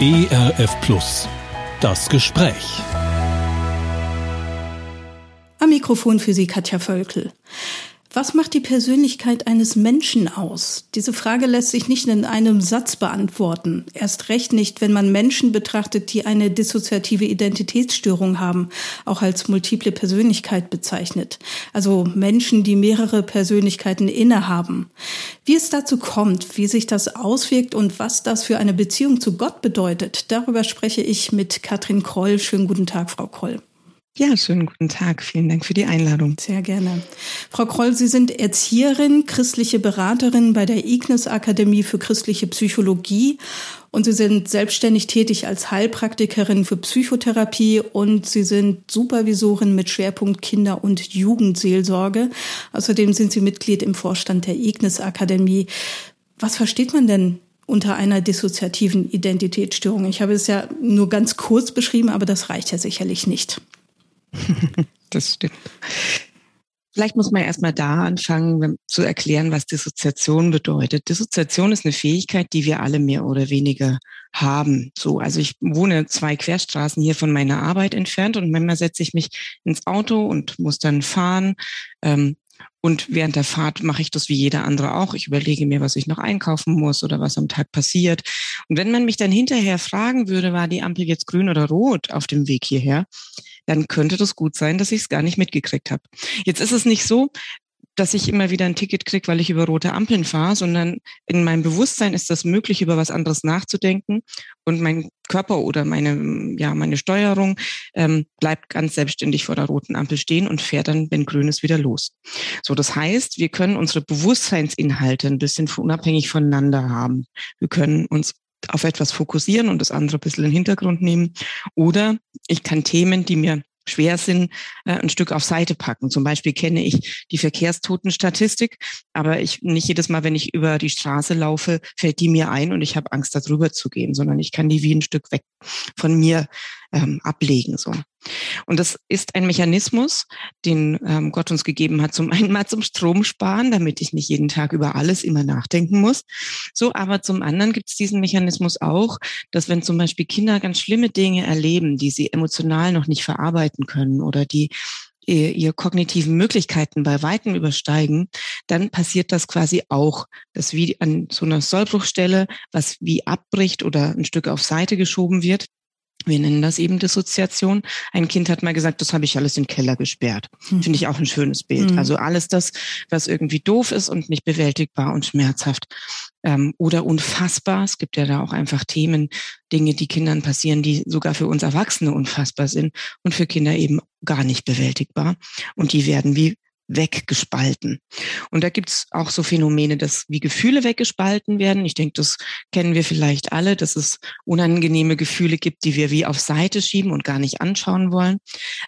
ERF Plus. Das Gespräch. Am Mikrofon für Sie Katja Völkel. Was macht die Persönlichkeit eines Menschen aus? Diese Frage lässt sich nicht in einem Satz beantworten. Erst recht nicht, wenn man Menschen betrachtet, die eine dissoziative Identitätsstörung haben, auch als multiple Persönlichkeit bezeichnet. Also Menschen, die mehrere Persönlichkeiten innehaben. Wie es dazu kommt, wie sich das auswirkt und was das für eine Beziehung zu Gott bedeutet, darüber spreche ich mit Katrin Kroll. Schönen guten Tag, Frau Kroll. Ja, schönen guten Tag. Vielen Dank für die Einladung. Sehr gerne. Frau Kroll, Sie sind Erzieherin, christliche Beraterin bei der Ignis Akademie für christliche Psychologie und Sie sind selbstständig tätig als Heilpraktikerin für Psychotherapie und Sie sind Supervisorin mit Schwerpunkt Kinder- und Jugendseelsorge. Außerdem sind Sie Mitglied im Vorstand der Ignis Akademie. Was versteht man denn unter einer dissoziativen Identitätsstörung? Ich habe es ja nur ganz kurz beschrieben, aber das reicht ja sicherlich nicht. das stimmt. Vielleicht muss man erstmal da anfangen zu erklären, was Dissoziation bedeutet. Dissoziation ist eine Fähigkeit, die wir alle mehr oder weniger haben. So, also ich wohne zwei Querstraßen hier von meiner Arbeit entfernt und manchmal setze ich mich ins Auto und muss dann fahren. Ähm, und während der Fahrt mache ich das wie jeder andere auch. Ich überlege mir, was ich noch einkaufen muss oder was am Tag passiert. Und wenn man mich dann hinterher fragen würde, war die Ampel jetzt grün oder rot auf dem Weg hierher, dann könnte das gut sein, dass ich es gar nicht mitgekriegt habe. Jetzt ist es nicht so, dass ich immer wieder ein Ticket kriege, weil ich über rote Ampeln fahre, sondern in meinem Bewusstsein ist das möglich, über was anderes nachzudenken. Und mein Körper oder meine, ja, meine Steuerung ähm, bleibt ganz selbstständig vor der roten Ampel stehen und fährt dann, wenn grün ist, wieder los. So, das heißt, wir können unsere Bewusstseinsinhalte ein bisschen unabhängig voneinander haben. Wir können uns auf etwas fokussieren und das andere ein bisschen in den Hintergrund nehmen. Oder ich kann Themen, die mir schwer sind, äh, ein Stück auf Seite packen. Zum Beispiel kenne ich die Verkehrstotenstatistik, aber ich nicht jedes Mal, wenn ich über die Straße laufe, fällt die mir ein und ich habe Angst, darüber zu gehen, sondern ich kann die wie ein Stück weg von mir ähm, ablegen. So. Und das ist ein Mechanismus, den ähm, Gott uns gegeben hat, zum einen mal zum Strom sparen, damit ich nicht jeden Tag über alles immer nachdenken muss. So, aber zum anderen gibt es diesen Mechanismus auch, dass wenn zum Beispiel Kinder ganz schlimme Dinge erleben, die sie emotional noch nicht verarbeiten können oder die ihr kognitiven Möglichkeiten bei Weitem übersteigen, dann passiert das quasi auch, dass wie an so einer Sollbruchstelle, was wie abbricht oder ein Stück auf Seite geschoben wird, wir nennen das eben Dissoziation. Ein Kind hat mal gesagt, das habe ich alles in den Keller gesperrt. Hm. Finde ich auch ein schönes Bild. Hm. Also alles das, was irgendwie doof ist und nicht bewältigbar und schmerzhaft ähm, oder unfassbar. Es gibt ja da auch einfach Themen, Dinge, die Kindern passieren, die sogar für uns Erwachsene unfassbar sind und für Kinder eben gar nicht bewältigbar. Und die werden wie weggespalten. Und da gibt's auch so Phänomene, dass wie Gefühle weggespalten werden. Ich denke, das kennen wir vielleicht alle, dass es unangenehme Gefühle gibt, die wir wie auf Seite schieben und gar nicht anschauen wollen.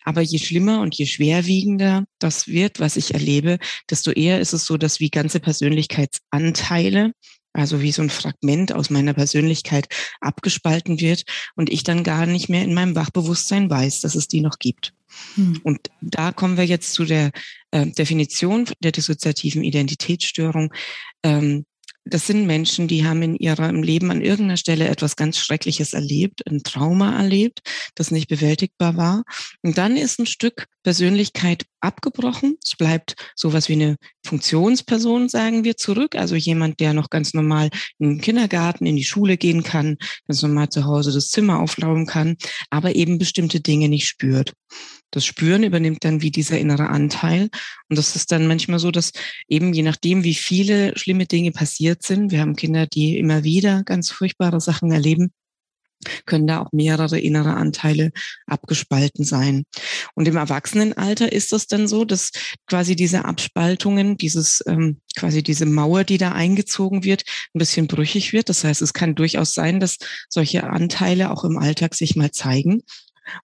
Aber je schlimmer und je schwerwiegender das wird, was ich erlebe, desto eher ist es so, dass wie ganze Persönlichkeitsanteile also wie so ein Fragment aus meiner Persönlichkeit abgespalten wird und ich dann gar nicht mehr in meinem Wachbewusstsein weiß, dass es die noch gibt. Hm. Und da kommen wir jetzt zu der äh, Definition der dissoziativen Identitätsstörung. Ähm, das sind Menschen, die haben in ihrem Leben an irgendeiner Stelle etwas ganz Schreckliches erlebt, ein Trauma erlebt, das nicht bewältigbar war. Und dann ist ein Stück Persönlichkeit abgebrochen. Es bleibt sowas wie eine Funktionsperson, sagen wir, zurück. Also jemand, der noch ganz normal in den Kindergarten, in die Schule gehen kann, ganz normal zu Hause das Zimmer auflaufen kann, aber eben bestimmte Dinge nicht spürt. Das Spüren übernimmt dann wie dieser innere Anteil. Und das ist dann manchmal so, dass eben je nachdem, wie viele schlimme Dinge passiert sind, wir haben Kinder, die immer wieder ganz furchtbare Sachen erleben, können da auch mehrere innere Anteile abgespalten sein. Und im Erwachsenenalter ist es dann so, dass quasi diese Abspaltungen, dieses ähm, quasi diese Mauer, die da eingezogen wird, ein bisschen brüchig wird. Das heißt, es kann durchaus sein, dass solche Anteile auch im Alltag sich mal zeigen.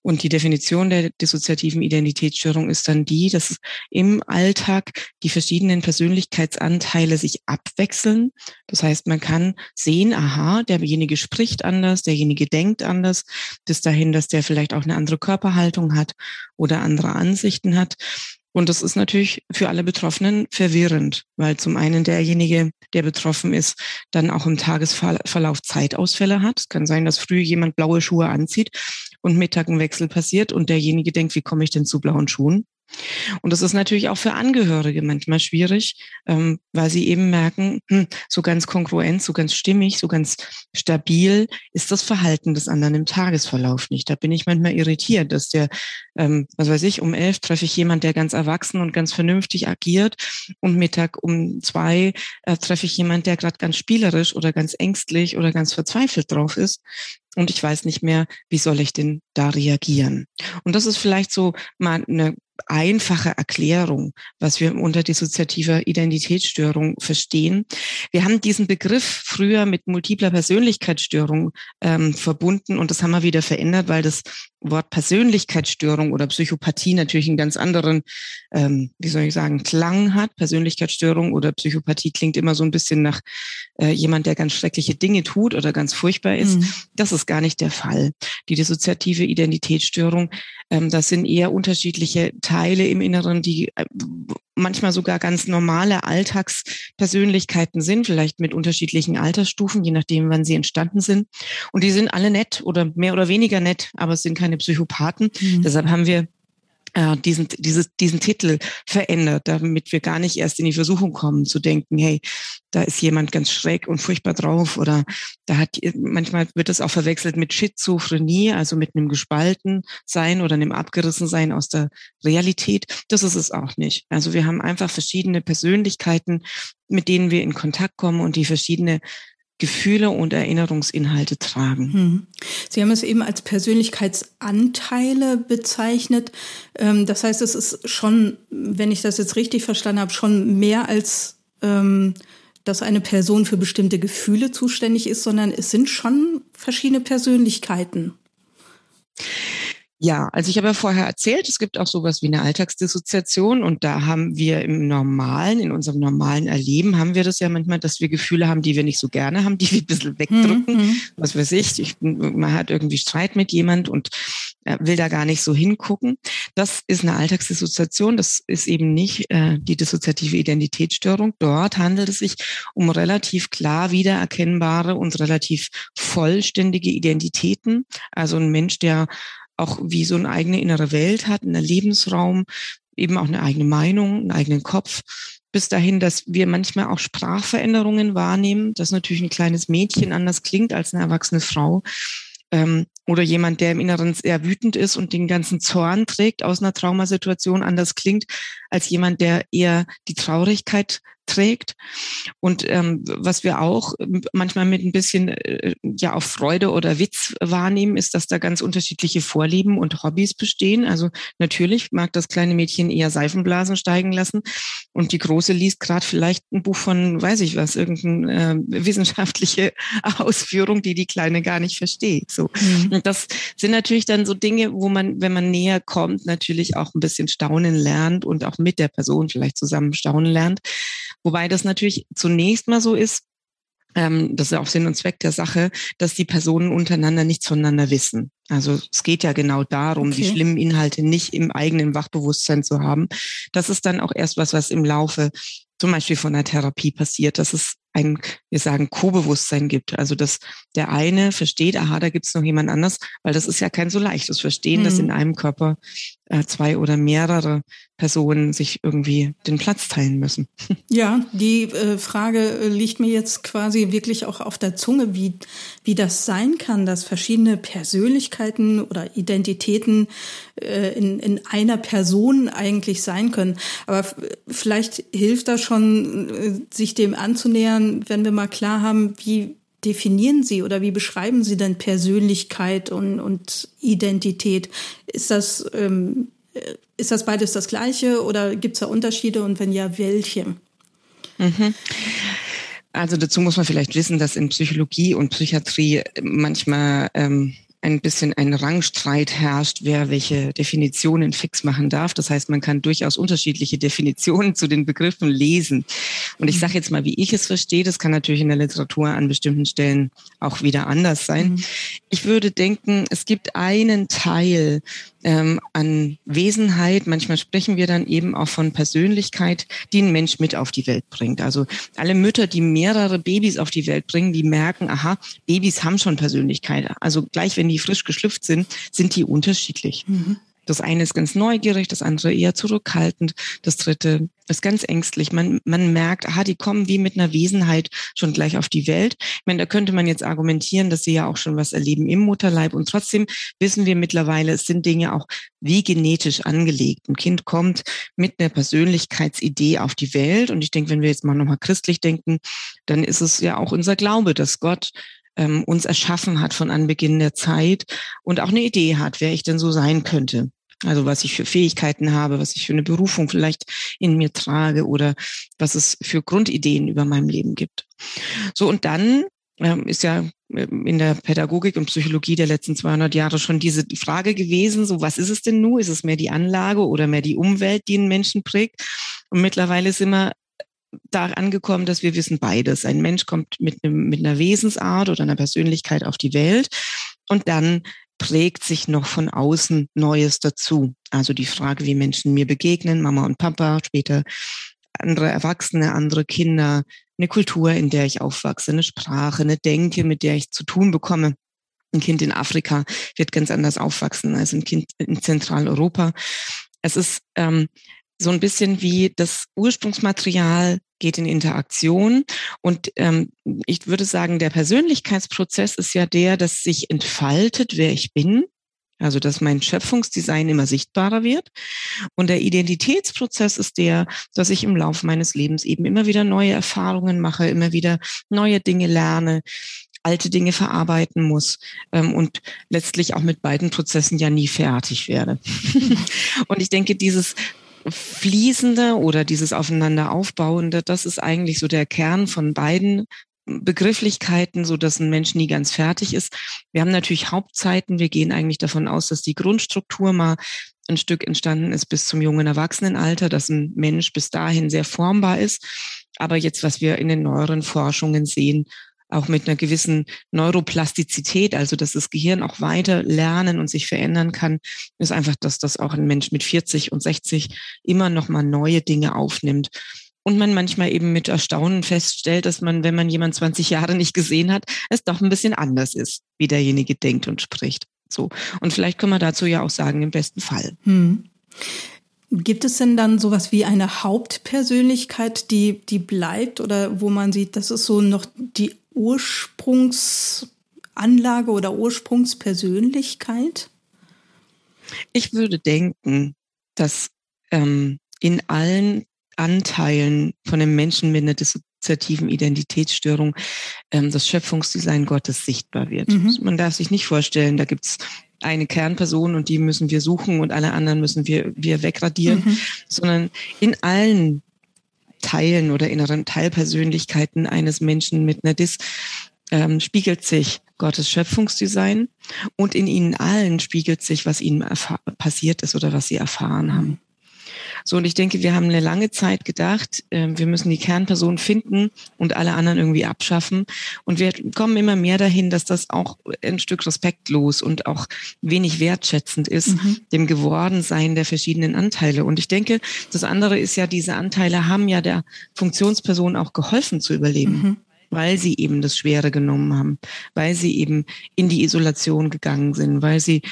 Und die Definition der dissoziativen Identitätsstörung ist dann die, dass im Alltag die verschiedenen Persönlichkeitsanteile sich abwechseln. Das heißt, man kann sehen, aha, derjenige spricht anders, derjenige denkt anders, bis dahin, dass der vielleicht auch eine andere Körperhaltung hat oder andere Ansichten hat. Und das ist natürlich für alle Betroffenen verwirrend, weil zum einen derjenige, der betroffen ist, dann auch im Tagesverlauf Zeitausfälle hat. Es kann sein, dass früh jemand blaue Schuhe anzieht und Mittag ein Wechsel passiert und derjenige denkt, wie komme ich denn zu blauen Schuhen? Und das ist natürlich auch für Angehörige manchmal schwierig, ähm, weil sie eben merken, hm, so ganz kongruent, so ganz stimmig, so ganz stabil ist das Verhalten des anderen im Tagesverlauf nicht. Da bin ich manchmal irritiert, dass der, ähm, was weiß ich, um elf treffe ich jemand, der ganz erwachsen und ganz vernünftig agiert und Mittag um zwei äh, treffe ich jemand, der gerade ganz spielerisch oder ganz ängstlich oder ganz verzweifelt drauf ist und ich weiß nicht mehr, wie soll ich denn da reagieren. Und das ist vielleicht so mal eine einfache Erklärung, was wir unter dissoziativer Identitätsstörung verstehen. Wir haben diesen Begriff früher mit multipler Persönlichkeitsstörung ähm, verbunden und das haben wir wieder verändert, weil das Wort Persönlichkeitsstörung oder Psychopathie natürlich einen ganz anderen, ähm, wie soll ich sagen, Klang hat. Persönlichkeitsstörung oder Psychopathie klingt immer so ein bisschen nach äh, jemand, der ganz schreckliche Dinge tut oder ganz furchtbar ist. Mhm. Das ist gar nicht der Fall. Die dissoziative Identitätsstörung, ähm, das sind eher unterschiedliche Teile im Inneren, die äh, manchmal sogar ganz normale Alltagspersönlichkeiten sind, vielleicht mit unterschiedlichen Altersstufen, je nachdem, wann sie entstanden sind. Und die sind alle nett oder mehr oder weniger nett, aber es sind keine Psychopathen. Mhm. Deshalb haben wir diesen, dieses, diesen Titel verändert, damit wir gar nicht erst in die Versuchung kommen zu denken, hey, da ist jemand ganz schräg und furchtbar drauf oder da hat, manchmal wird das auch verwechselt mit Schizophrenie, also mit einem gespalten Sein oder einem abgerissen Sein aus der Realität. Das ist es auch nicht. Also wir haben einfach verschiedene Persönlichkeiten, mit denen wir in Kontakt kommen und die verschiedene Gefühle und Erinnerungsinhalte tragen. Hm. Sie haben es eben als Persönlichkeitsanteile bezeichnet. Ähm, das heißt, es ist schon, wenn ich das jetzt richtig verstanden habe, schon mehr als ähm, dass eine Person für bestimmte Gefühle zuständig ist, sondern es sind schon verschiedene Persönlichkeiten. Ja, also ich habe ja vorher erzählt, es gibt auch sowas wie eine Alltagsdissoziation und da haben wir im normalen, in unserem normalen Erleben haben wir das ja manchmal, dass wir Gefühle haben, die wir nicht so gerne haben, die wir ein bisschen wegdrücken. Mhm. Was weiß ich, ich, man hat irgendwie Streit mit jemand und will da gar nicht so hingucken. Das ist eine Alltagsdissoziation, das ist eben nicht äh, die dissoziative Identitätsstörung. Dort handelt es sich um relativ klar wiedererkennbare und relativ vollständige Identitäten. Also ein Mensch, der auch wie so eine eigene innere Welt hat, einen Lebensraum, eben auch eine eigene Meinung, einen eigenen Kopf. Bis dahin, dass wir manchmal auch Sprachveränderungen wahrnehmen, dass natürlich ein kleines Mädchen anders klingt als eine erwachsene Frau. Ähm, oder jemand, der im Inneren sehr wütend ist und den ganzen Zorn trägt aus einer Traumasituation anders klingt als jemand, der eher die Traurigkeit trägt. Und ähm, was wir auch manchmal mit ein bisschen äh, ja auf Freude oder Witz wahrnehmen, ist, dass da ganz unterschiedliche Vorlieben und Hobbys bestehen. Also natürlich mag das kleine Mädchen eher Seifenblasen steigen lassen und die große liest gerade vielleicht ein Buch von, weiß ich was, irgendeine äh, wissenschaftliche Ausführung, die die kleine gar nicht versteht. So. Mhm. Und das sind natürlich dann so Dinge, wo man, wenn man näher kommt, natürlich auch ein bisschen staunen lernt und auch mit der Person vielleicht zusammen staunen lernt. Wobei das natürlich zunächst mal so ist, ähm, das ist auch Sinn und Zweck der Sache, dass die Personen untereinander nichts voneinander wissen. Also es geht ja genau darum, okay. die schlimmen Inhalte nicht im eigenen Wachbewusstsein zu haben. Das ist dann auch erst was, was im Laufe zum Beispiel von der Therapie passiert, dass es ein, wir sagen, Co-Bewusstsein gibt. Also dass der eine versteht, aha, da gibt es noch jemand anders, weil das ist ja kein so leichtes Verstehen, mhm. dass in einem Körper äh, zwei oder mehrere Personen sich irgendwie den Platz teilen müssen. Ja, die äh, Frage äh, liegt mir jetzt quasi wirklich auch auf der Zunge, wie, wie das sein kann, dass verschiedene Persönlichkeiten oder Identitäten äh, in, in einer Person eigentlich sein können. Aber vielleicht hilft das schon, äh, sich dem anzunähern, wenn wir mal klar haben, wie definieren Sie oder wie beschreiben Sie denn Persönlichkeit und, und Identität? Ist das, ähm, ist das beides das Gleiche oder gibt es da Unterschiede und wenn ja, welche? Mhm. Also dazu muss man vielleicht wissen, dass in Psychologie und Psychiatrie manchmal ähm, ein bisschen ein Rangstreit herrscht, wer welche Definitionen fix machen darf. Das heißt, man kann durchaus unterschiedliche Definitionen zu den Begriffen lesen. Und ich sage jetzt mal, wie ich es verstehe, das kann natürlich in der Literatur an bestimmten Stellen auch wieder anders sein. Mhm. Ich würde denken, es gibt einen Teil ähm, an Wesenheit. Manchmal sprechen wir dann eben auch von Persönlichkeit, die ein Mensch mit auf die Welt bringt. Also alle Mütter, die mehrere Babys auf die Welt bringen, die merken, aha, Babys haben schon Persönlichkeit. Also gleich, wenn die frisch geschlüpft sind, sind die unterschiedlich. Mhm. Das eine ist ganz neugierig, das andere eher zurückhaltend, das dritte ist ganz ängstlich. Man, man merkt, aha, die kommen wie mit einer Wesenheit schon gleich auf die Welt. Ich meine, da könnte man jetzt argumentieren, dass sie ja auch schon was erleben im Mutterleib. Und trotzdem wissen wir mittlerweile, es sind Dinge auch wie genetisch angelegt. Ein Kind kommt mit einer Persönlichkeitsidee auf die Welt. Und ich denke, wenn wir jetzt mal nochmal christlich denken, dann ist es ja auch unser Glaube, dass Gott ähm, uns erschaffen hat von Anbeginn der Zeit und auch eine Idee hat, wer ich denn so sein könnte. Also was ich für Fähigkeiten habe, was ich für eine Berufung vielleicht in mir trage oder was es für Grundideen über meinem Leben gibt. So und dann ähm, ist ja ähm, in der Pädagogik und Psychologie der letzten 200 Jahre schon diese Frage gewesen, so was ist es denn nun? Ist es mehr die Anlage oder mehr die Umwelt, die einen Menschen prägt? Und mittlerweile ist immer da angekommen, dass wir wissen beides. Ein Mensch kommt mit, einem, mit einer Wesensart oder einer Persönlichkeit auf die Welt und dann prägt sich noch von außen Neues dazu. Also die Frage, wie Menschen mir begegnen, Mama und Papa, später andere Erwachsene, andere Kinder, eine Kultur, in der ich aufwachse, eine Sprache, eine Denke, mit der ich zu tun bekomme. Ein Kind in Afrika wird ganz anders aufwachsen als ein Kind in Zentraleuropa. Es ist ähm, so ein bisschen wie das Ursprungsmaterial geht in Interaktion. Und ähm, ich würde sagen, der Persönlichkeitsprozess ist ja der, dass sich entfaltet, wer ich bin. Also, dass mein Schöpfungsdesign immer sichtbarer wird. Und der Identitätsprozess ist der, dass ich im Laufe meines Lebens eben immer wieder neue Erfahrungen mache, immer wieder neue Dinge lerne, alte Dinge verarbeiten muss ähm, und letztlich auch mit beiden Prozessen ja nie fertig werde. und ich denke, dieses Fließende oder dieses Aufeinander aufbauende, das ist eigentlich so der Kern von beiden Begrifflichkeiten, so dass ein Mensch nie ganz fertig ist. Wir haben natürlich Hauptzeiten. Wir gehen eigentlich davon aus, dass die Grundstruktur mal ein Stück entstanden ist bis zum jungen Erwachsenenalter, dass ein Mensch bis dahin sehr formbar ist. Aber jetzt, was wir in den neueren Forschungen sehen, auch mit einer gewissen Neuroplastizität, also dass das Gehirn auch weiter lernen und sich verändern kann, ist einfach, dass das auch ein Mensch mit 40 und 60 immer noch mal neue Dinge aufnimmt. Und man manchmal eben mit Erstaunen feststellt, dass man, wenn man jemand 20 Jahre nicht gesehen hat, es doch ein bisschen anders ist, wie derjenige denkt und spricht. So. Und vielleicht können wir dazu ja auch sagen, im besten Fall. Hm. Gibt es denn dann sowas wie eine Hauptpersönlichkeit, die, die bleibt oder wo man sieht, das ist so noch die Ursprungsanlage oder Ursprungspersönlichkeit? Ich würde denken, dass ähm, in allen Anteilen von einem Menschen mit einer dissoziativen Identitätsstörung ähm, das Schöpfungsdesign Gottes sichtbar wird. Mhm. Man darf sich nicht vorstellen, da gibt's eine Kernperson und die müssen wir suchen und alle anderen müssen wir, wir wegradieren, mhm. sondern in allen Teilen oder inneren Teilpersönlichkeiten eines Menschen mit einer Dis ähm, spiegelt sich Gottes Schöpfungsdesign und in ihnen allen spiegelt sich, was ihnen passiert ist oder was sie erfahren haben. So, und ich denke, wir haben eine lange Zeit gedacht, äh, wir müssen die Kernperson finden und alle anderen irgendwie abschaffen. Und wir kommen immer mehr dahin, dass das auch ein Stück respektlos und auch wenig wertschätzend ist, mhm. dem Gewordensein der verschiedenen Anteile. Und ich denke, das andere ist ja, diese Anteile haben ja der Funktionsperson auch geholfen zu überleben. Mhm weil sie eben das Schwere genommen haben, weil sie eben in die Isolation gegangen sind, weil sie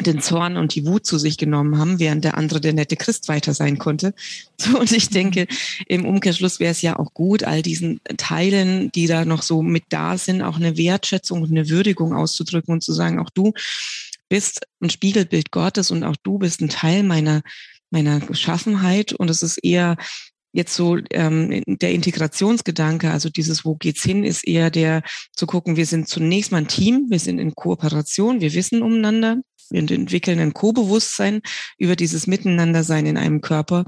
den Zorn und die Wut zu sich genommen haben, während der andere der nette Christ weiter sein konnte. So, und ich denke, im Umkehrschluss wäre es ja auch gut, all diesen Teilen, die da noch so mit da sind, auch eine Wertschätzung und eine Würdigung auszudrücken und zu sagen, auch du bist ein Spiegelbild Gottes und auch du bist ein Teil meiner, meiner Geschaffenheit. Und es ist eher jetzt so ähm, der Integrationsgedanke, also dieses Wo geht's hin, ist eher der zu gucken, wir sind zunächst mal ein Team, wir sind in Kooperation, wir wissen umeinander, wir entwickeln ein Co-Bewusstsein über dieses Miteinandersein in einem Körper.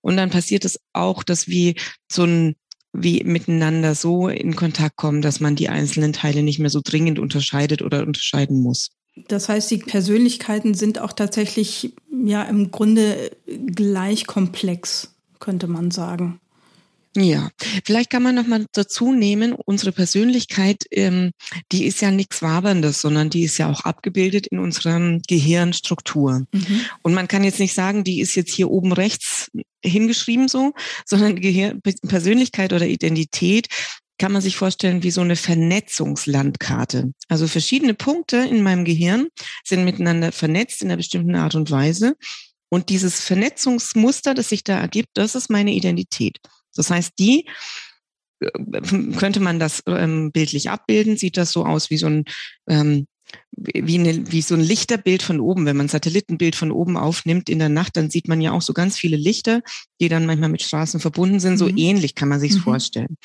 Und dann passiert es auch, dass wir so ein wie miteinander so in Kontakt kommen, dass man die einzelnen Teile nicht mehr so dringend unterscheidet oder unterscheiden muss. Das heißt, die Persönlichkeiten sind auch tatsächlich ja im Grunde gleich komplex, könnte man sagen. Ja, vielleicht kann man noch mal dazu nehmen, unsere Persönlichkeit, ähm, die ist ja nichts Waberndes, sondern die ist ja auch abgebildet in unserer Gehirnstruktur. Mhm. Und man kann jetzt nicht sagen, die ist jetzt hier oben rechts hingeschrieben so, sondern Gehirn, Persönlichkeit oder Identität kann man sich vorstellen wie so eine Vernetzungslandkarte. Also verschiedene Punkte in meinem Gehirn sind miteinander vernetzt in einer bestimmten Art und Weise. Und dieses Vernetzungsmuster, das sich da ergibt, das ist meine Identität. Das heißt, die äh, könnte man das ähm, bildlich abbilden, sieht das so aus wie so ein ähm, wie, eine, wie so ein Lichterbild von oben. Wenn man ein Satellitenbild von oben aufnimmt in der Nacht, dann sieht man ja auch so ganz viele Lichter, die dann manchmal mit Straßen verbunden sind. So mhm. ähnlich kann man sich mhm. vorstellen.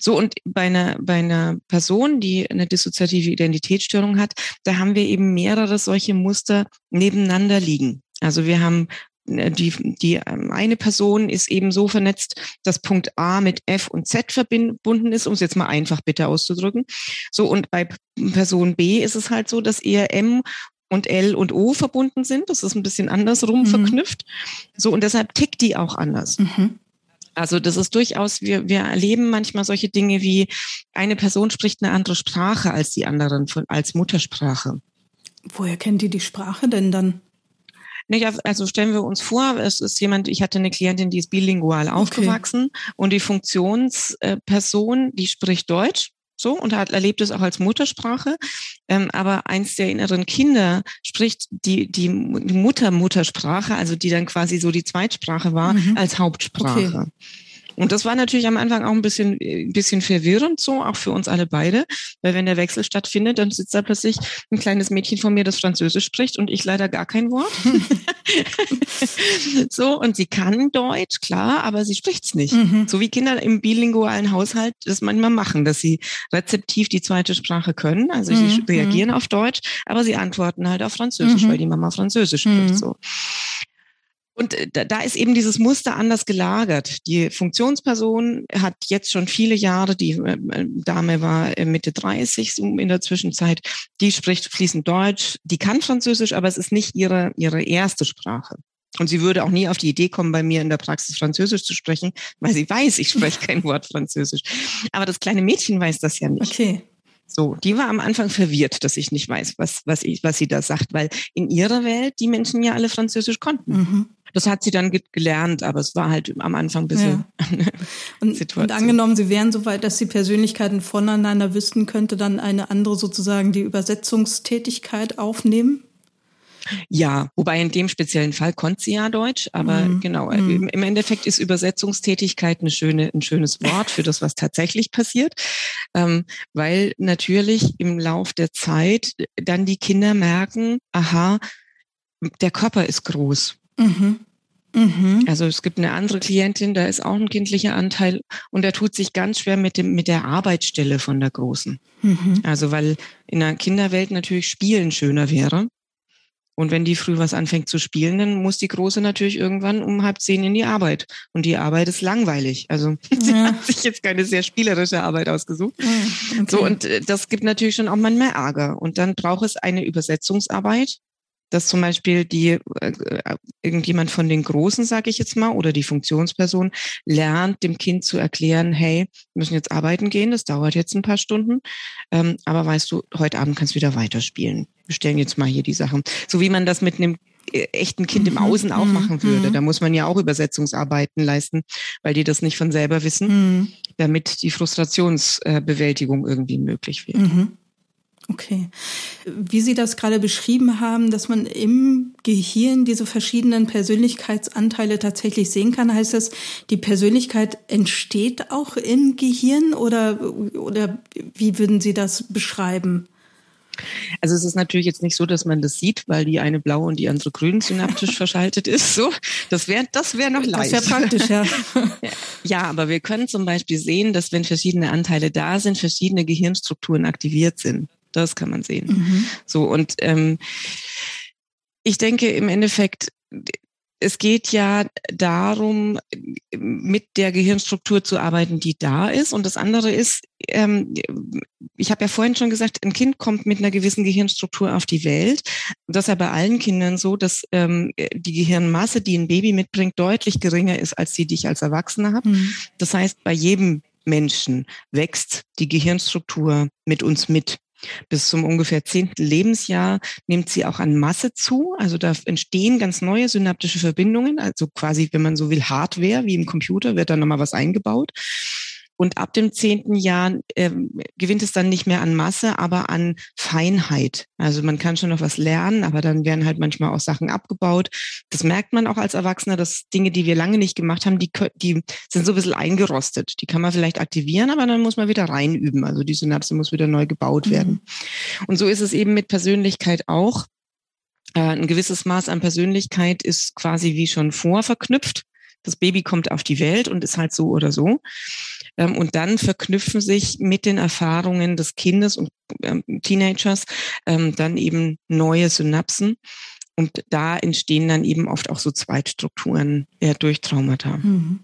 So und bei einer, bei einer Person, die eine dissoziative Identitätsstörung hat, da haben wir eben mehrere solche Muster nebeneinander liegen. Also wir haben die, die ähm, eine Person ist eben so vernetzt, dass Punkt A mit F und Z verbunden ist, um es jetzt mal einfach bitte auszudrücken. So, und bei Person B ist es halt so, dass eher M und L und O verbunden sind. Das ist ein bisschen andersrum mhm. verknüpft. So, und deshalb tickt die auch anders. Mhm. Also das ist durchaus, wir, wir erleben manchmal solche Dinge wie eine Person spricht eine andere Sprache als die anderen von, als Muttersprache. Woher kennt die die Sprache denn dann? Nicht, also stellen wir uns vor, es ist jemand, ich hatte eine Klientin, die ist bilingual okay. aufgewachsen und die Funktionsperson, die spricht Deutsch so und hat erlebt es auch als Muttersprache. Ähm, aber eins der inneren Kinder spricht die, die, die Mutter Muttersprache, also die dann quasi so die Zweitsprache war, mhm. als Hauptsprache. Okay. Und das war natürlich am Anfang auch ein bisschen, ein bisschen verwirrend so, auch für uns alle beide, weil wenn der Wechsel stattfindet, dann sitzt da plötzlich ein kleines Mädchen von mir, das Französisch spricht und ich leider gar kein Wort. so, und sie kann Deutsch, klar, aber sie spricht's nicht. Mhm. So wie Kinder im bilingualen Haushalt das manchmal machen, dass sie rezeptiv die zweite Sprache können, also mhm. sie reagieren mhm. auf Deutsch, aber sie antworten halt auf Französisch, mhm. weil die Mama Französisch spricht, mhm. so. Und äh, da ist eben dieses Muster anders gelagert. Die Funktionsperson hat jetzt schon viele Jahre, die äh, äh, Dame war Mitte 30 in der Zwischenzeit, die spricht fließend Deutsch, die kann Französisch, aber es ist nicht ihre, ihre erste Sprache. Und sie würde auch nie auf die Idee kommen, bei mir in der Praxis Französisch zu sprechen, weil sie weiß, ich spreche kein Wort Französisch. Aber das kleine Mädchen weiß das ja nicht. Okay. So, die war am Anfang verwirrt, dass ich nicht weiß, was, was, ich, was sie da sagt, weil in ihrer Welt die Menschen ja alle Französisch konnten. Mhm. Das hat sie dann gelernt, aber es war halt am Anfang ein bisschen ja. und, und, angenommen, sie wären so weit, dass sie Persönlichkeiten voneinander wüssten, könnte dann eine andere sozusagen die Übersetzungstätigkeit aufnehmen? Ja, wobei in dem speziellen Fall konnte sie ja Deutsch, aber mhm. genau, mhm. im Endeffekt ist Übersetzungstätigkeit eine schöne, ein schönes Wort für das, was tatsächlich passiert, ähm, weil natürlich im Lauf der Zeit dann die Kinder merken, aha, der Körper ist groß. Mhm. Mhm. Also es gibt eine andere Klientin, da ist auch ein kindlicher Anteil und der tut sich ganz schwer mit dem mit der Arbeitsstelle von der Großen. Mhm. Also weil in der Kinderwelt natürlich Spielen schöner wäre. Und wenn die früh was anfängt zu spielen, dann muss die Große natürlich irgendwann um halb zehn in die Arbeit. Und die Arbeit ist langweilig. Also sie ja. hat sich jetzt keine sehr spielerische Arbeit ausgesucht. Okay. So, und äh, das gibt natürlich schon auch manchmal Ärger. Und dann braucht es eine Übersetzungsarbeit dass zum Beispiel die äh, irgendjemand von den Großen, sage ich jetzt mal, oder die Funktionsperson lernt, dem Kind zu erklären, hey, wir müssen jetzt arbeiten gehen, das dauert jetzt ein paar Stunden, ähm, aber weißt du, heute Abend kannst du wieder weiterspielen. Wir stellen jetzt mal hier die Sachen. So wie man das mit einem äh, echten Kind im mhm. Außen auch mhm. machen würde. Mhm. Da muss man ja auch Übersetzungsarbeiten leisten, weil die das nicht von selber wissen, damit die Frustrationsbewältigung irgendwie möglich wird. Okay. Wie Sie das gerade beschrieben haben, dass man im Gehirn diese verschiedenen Persönlichkeitsanteile tatsächlich sehen kann, heißt das, die Persönlichkeit entsteht auch im Gehirn oder, oder wie würden Sie das beschreiben? Also es ist natürlich jetzt nicht so, dass man das sieht, weil die eine blau und die andere grün synaptisch verschaltet ist. So, das wäre das wäre noch leicht. Das wäre praktisch, ja. ja, aber wir können zum Beispiel sehen, dass wenn verschiedene Anteile da sind, verschiedene Gehirnstrukturen aktiviert sind. Das kann man sehen. Mhm. So, und ähm, ich denke im Endeffekt, es geht ja darum, mit der Gehirnstruktur zu arbeiten, die da ist. Und das andere ist, ähm, ich habe ja vorhin schon gesagt, ein Kind kommt mit einer gewissen Gehirnstruktur auf die Welt. Das ist ja bei allen Kindern so, dass ähm, die Gehirnmasse, die ein Baby mitbringt, deutlich geringer ist als die, die ich als Erwachsener habe. Mhm. Das heißt, bei jedem Menschen wächst die Gehirnstruktur mit uns mit. Bis zum ungefähr zehnten Lebensjahr nimmt sie auch an Masse zu. Also da entstehen ganz neue synaptische Verbindungen. Also quasi, wenn man so will, Hardware, wie im Computer, wird da nochmal was eingebaut. Und ab dem zehnten Jahr äh, gewinnt es dann nicht mehr an Masse, aber an Feinheit. Also man kann schon noch was lernen, aber dann werden halt manchmal auch Sachen abgebaut. Das merkt man auch als Erwachsener, dass Dinge, die wir lange nicht gemacht haben, die, die sind so ein bisschen eingerostet. Die kann man vielleicht aktivieren, aber dann muss man wieder reinüben. Also die Synapse muss wieder neu gebaut mhm. werden. Und so ist es eben mit Persönlichkeit auch. Äh, ein gewisses Maß an Persönlichkeit ist quasi wie schon vorverknüpft. Das Baby kommt auf die Welt und ist halt so oder so. Ähm, und dann verknüpfen sich mit den Erfahrungen des Kindes und ähm, Teenagers ähm, dann eben neue Synapsen. Und da entstehen dann eben oft auch so Zweitstrukturen eher durch Traumata. Mhm.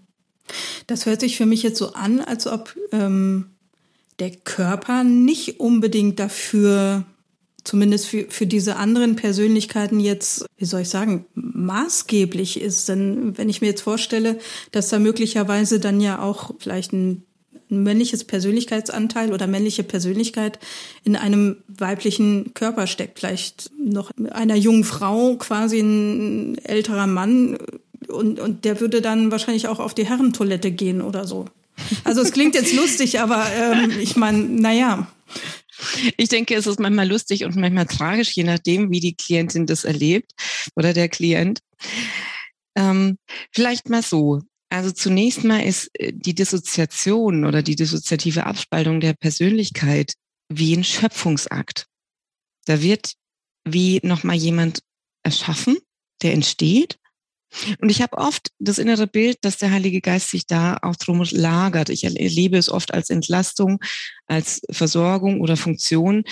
Das hört sich für mich jetzt so an, als ob ähm, der Körper nicht unbedingt dafür zumindest für, für diese anderen Persönlichkeiten jetzt, wie soll ich sagen, maßgeblich ist. Denn wenn ich mir jetzt vorstelle, dass da möglicherweise dann ja auch vielleicht ein männliches Persönlichkeitsanteil oder männliche Persönlichkeit in einem weiblichen Körper steckt. Vielleicht noch einer jungen Frau, quasi ein älterer Mann und, und der würde dann wahrscheinlich auch auf die Herrentoilette gehen oder so. Also es klingt jetzt lustig, aber ähm, ich meine, naja. Ich denke, es ist manchmal lustig und manchmal tragisch, je nachdem, wie die Klientin das erlebt oder der Klient. Ähm, vielleicht mal so. Also zunächst mal ist äh, die Dissoziation oder die dissoziative Abspaltung der Persönlichkeit wie ein Schöpfungsakt. Da wird wie nochmal jemand erschaffen, der entsteht und ich habe oft das innere Bild, dass der Heilige Geist sich da auch drum lagert. Ich erlebe es oft als Entlastung, als Versorgung oder Funktion,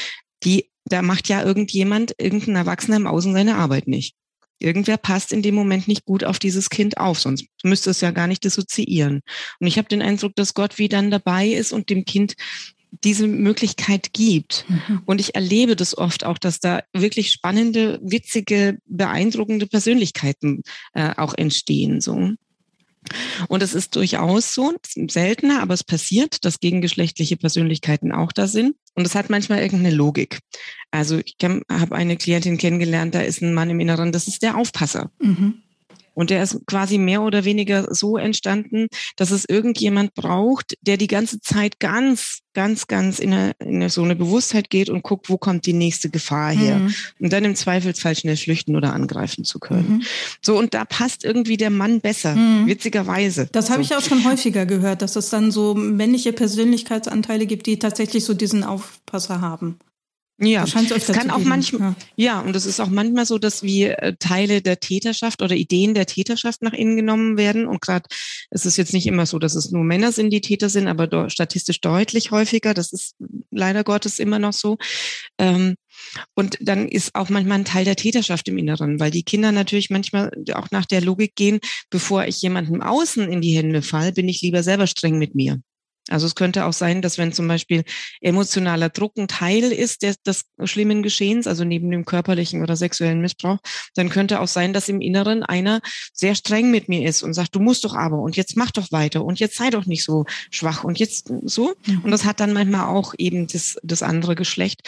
die, da macht ja irgendjemand, irgendein Erwachsener im Außen seine Arbeit nicht. Irgendwer passt in dem Moment nicht gut auf dieses Kind auf, sonst müsste es ja gar nicht dissoziieren. Und ich habe den Eindruck, dass Gott wie dann dabei ist und dem Kind diese Möglichkeit gibt. Mhm. Und ich erlebe das oft auch, dass da wirklich spannende, witzige, beeindruckende Persönlichkeiten äh, auch entstehen. So. Und es ist durchaus so, seltener, aber es passiert, dass gegengeschlechtliche Persönlichkeiten auch da sind. Und es hat manchmal irgendeine Logik. Also ich habe eine Klientin kennengelernt, da ist ein Mann im Inneren, das ist der Aufpasser. Mhm. Und der ist quasi mehr oder weniger so entstanden, dass es irgendjemand braucht, der die ganze Zeit ganz, ganz, ganz in, eine, in eine, so eine Bewusstheit geht und guckt, wo kommt die nächste Gefahr her. Mhm. Und dann im Zweifelsfall schnell flüchten oder angreifen zu können. Mhm. So, und da passt irgendwie der Mann besser, mhm. witzigerweise. Das habe so. ich auch schon häufiger gehört, dass es dann so männliche Persönlichkeitsanteile gibt, die tatsächlich so diesen Aufpasser haben. Ja, es kann auch manchmal, ja. ja. und es ist auch manchmal so, dass wie äh, Teile der Täterschaft oder Ideen der Täterschaft nach innen genommen werden. Und gerade es ist jetzt nicht immer so, dass es nur Männer sind, die Täter sind, aber statistisch deutlich häufiger. Das ist leider Gottes immer noch so. Ähm, und dann ist auch manchmal ein Teil der Täterschaft im Inneren, weil die Kinder natürlich manchmal auch nach der Logik gehen, bevor ich jemandem außen in die Hände fall, bin ich lieber selber streng mit mir. Also es könnte auch sein, dass wenn zum Beispiel emotionaler Druck ein Teil ist des, des schlimmen Geschehens, also neben dem körperlichen oder sexuellen Missbrauch, dann könnte auch sein, dass im Inneren einer sehr streng mit mir ist und sagt, du musst doch aber und jetzt mach doch weiter und jetzt sei doch nicht so schwach und jetzt so. Und das hat dann manchmal auch eben das, das andere Geschlecht.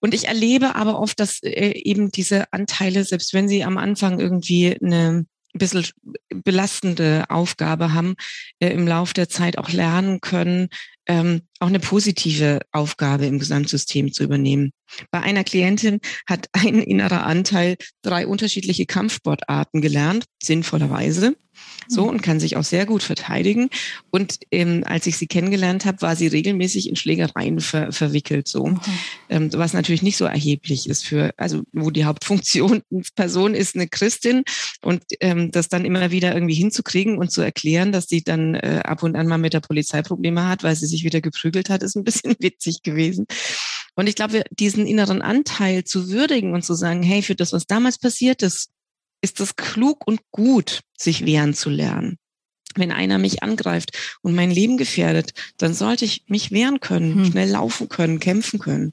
Und ich erlebe aber oft, dass äh, eben diese Anteile, selbst wenn sie am Anfang irgendwie eine ein bisschen belastende Aufgabe haben, äh, im Laufe der Zeit auch lernen können, ähm, auch eine positive Aufgabe im Gesamtsystem zu übernehmen. Bei einer Klientin hat ein innerer Anteil drei unterschiedliche Kampfsportarten gelernt, sinnvollerweise. So und kann sich auch sehr gut verteidigen. Und ähm, als ich sie kennengelernt habe, war sie regelmäßig in Schlägereien ver verwickelt. So, okay. ähm, was natürlich nicht so erheblich ist für, also wo die Hauptfunktion Person ist eine Christin und ähm, das dann immer wieder irgendwie hinzukriegen und zu erklären, dass sie dann äh, ab und an mal mit der Polizei Probleme hat, weil sie sich wieder geprügelt hat, ist ein bisschen witzig gewesen. Und ich glaube, diesen inneren Anteil zu würdigen und zu sagen, hey, für das, was damals passiert ist, ist es klug und gut, sich wehren zu lernen. Wenn einer mich angreift und mein Leben gefährdet, dann sollte ich mich wehren können, hm. schnell laufen können, kämpfen können.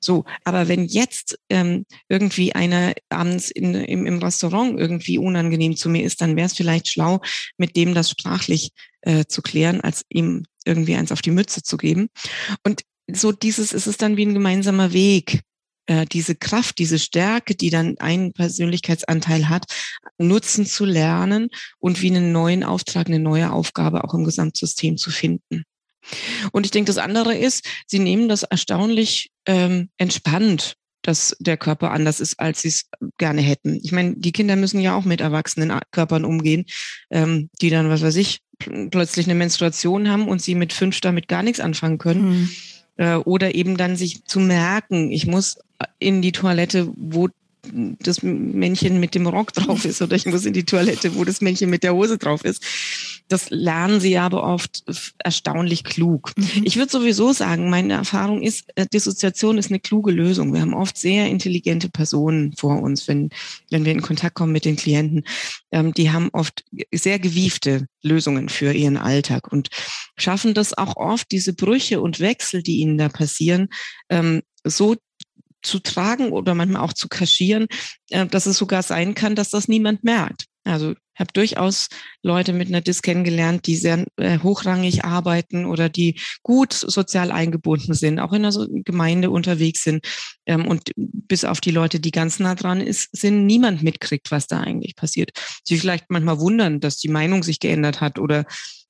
So, aber wenn jetzt ähm, irgendwie einer abends in, im, im Restaurant irgendwie unangenehm zu mir ist, dann wäre es vielleicht schlau, mit dem das sprachlich äh, zu klären, als ihm irgendwie eins auf die Mütze zu geben. Und so dieses ist es dann wie ein gemeinsamer Weg, äh, diese Kraft, diese Stärke, die dann ein Persönlichkeitsanteil hat, nutzen zu lernen und wie einen neuen Auftrag, eine neue Aufgabe auch im Gesamtsystem zu finden. Und ich denke, das andere ist, sie nehmen das erstaunlich ähm, entspannt, dass der Körper anders ist, als sie es gerne hätten. Ich meine, die Kinder müssen ja auch mit erwachsenen Körpern umgehen, ähm, die dann, was weiß ich, plötzlich eine Menstruation haben und sie mit fünf damit gar nichts anfangen können. Mhm. Äh, oder eben dann sich zu merken, ich muss in die Toilette, wo das Männchen mit dem Rock drauf ist oder ich muss in die Toilette, wo das Männchen mit der Hose drauf ist. Das lernen sie aber oft erstaunlich klug. Mhm. Ich würde sowieso sagen, meine Erfahrung ist, äh, Dissoziation ist eine kluge Lösung. Wir haben oft sehr intelligente Personen vor uns, wenn, wenn wir in Kontakt kommen mit den Klienten. Ähm, die haben oft sehr gewiefte Lösungen für ihren Alltag und schaffen das auch oft, diese Brüche und Wechsel, die ihnen da passieren, ähm, so zu tragen oder manchmal auch zu kaschieren, äh, dass es sogar sein kann, dass das niemand merkt. Also ich habe durchaus Leute mit einer Dis kennengelernt, die sehr äh, hochrangig arbeiten oder die gut sozial eingebunden sind, auch in der Gemeinde unterwegs sind ähm, und bis auf die Leute, die ganz nah dran ist, sind niemand mitkriegt, was da eigentlich passiert. Sie vielleicht manchmal wundern, dass die Meinung sich geändert hat oder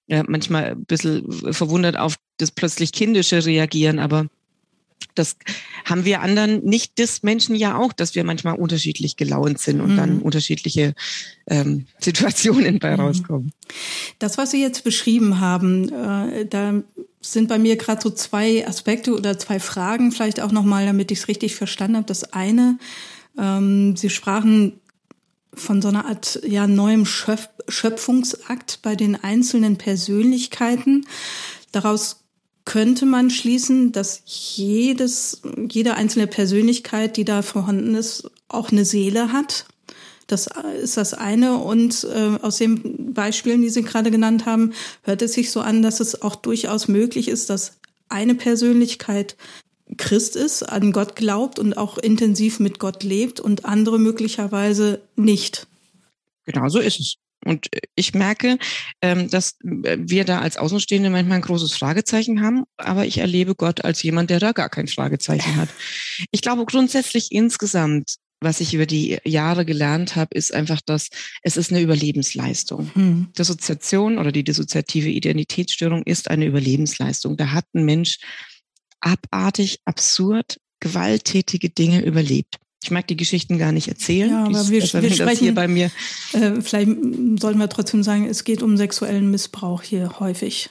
äh, manchmal ein bisschen verwundert auf das plötzlich kindische Reagieren, aber das haben wir anderen nicht des Menschen ja auch, dass wir manchmal unterschiedlich gelaunt sind und mhm. dann unterschiedliche ähm, Situationen bei mhm. rauskommen. Das, was Sie jetzt beschrieben haben, äh, da sind bei mir gerade so zwei Aspekte oder zwei Fragen, vielleicht auch nochmal, damit ich es richtig verstanden habe. Das eine, ähm, Sie sprachen von so einer Art ja neuem Schöpf Schöpfungsakt bei den einzelnen Persönlichkeiten. Daraus könnte man schließen, dass jedes, jede einzelne Persönlichkeit, die da vorhanden ist, auch eine Seele hat. Das ist das eine. Und äh, aus den Beispielen, die Sie gerade genannt haben, hört es sich so an, dass es auch durchaus möglich ist, dass eine Persönlichkeit Christ ist, an Gott glaubt und auch intensiv mit Gott lebt und andere möglicherweise nicht. Genau so ist es. Und ich merke, ähm, dass wir da als Außenstehende manchmal ein großes Fragezeichen haben, aber ich erlebe Gott als jemand, der da gar kein Fragezeichen hat. Ich glaube grundsätzlich insgesamt, was ich über die Jahre gelernt habe, ist einfach, dass es ist eine Überlebensleistung. Hm. Dissoziation oder die dissoziative Identitätsstörung ist eine Überlebensleistung. Da hat ein Mensch abartig, absurd, gewalttätige Dinge überlebt. Ich mag die Geschichten gar nicht erzählen. Ja, aber wir, wir sprechen hier bei mir. Äh, vielleicht sollten wir trotzdem sagen, es geht um sexuellen Missbrauch hier häufig.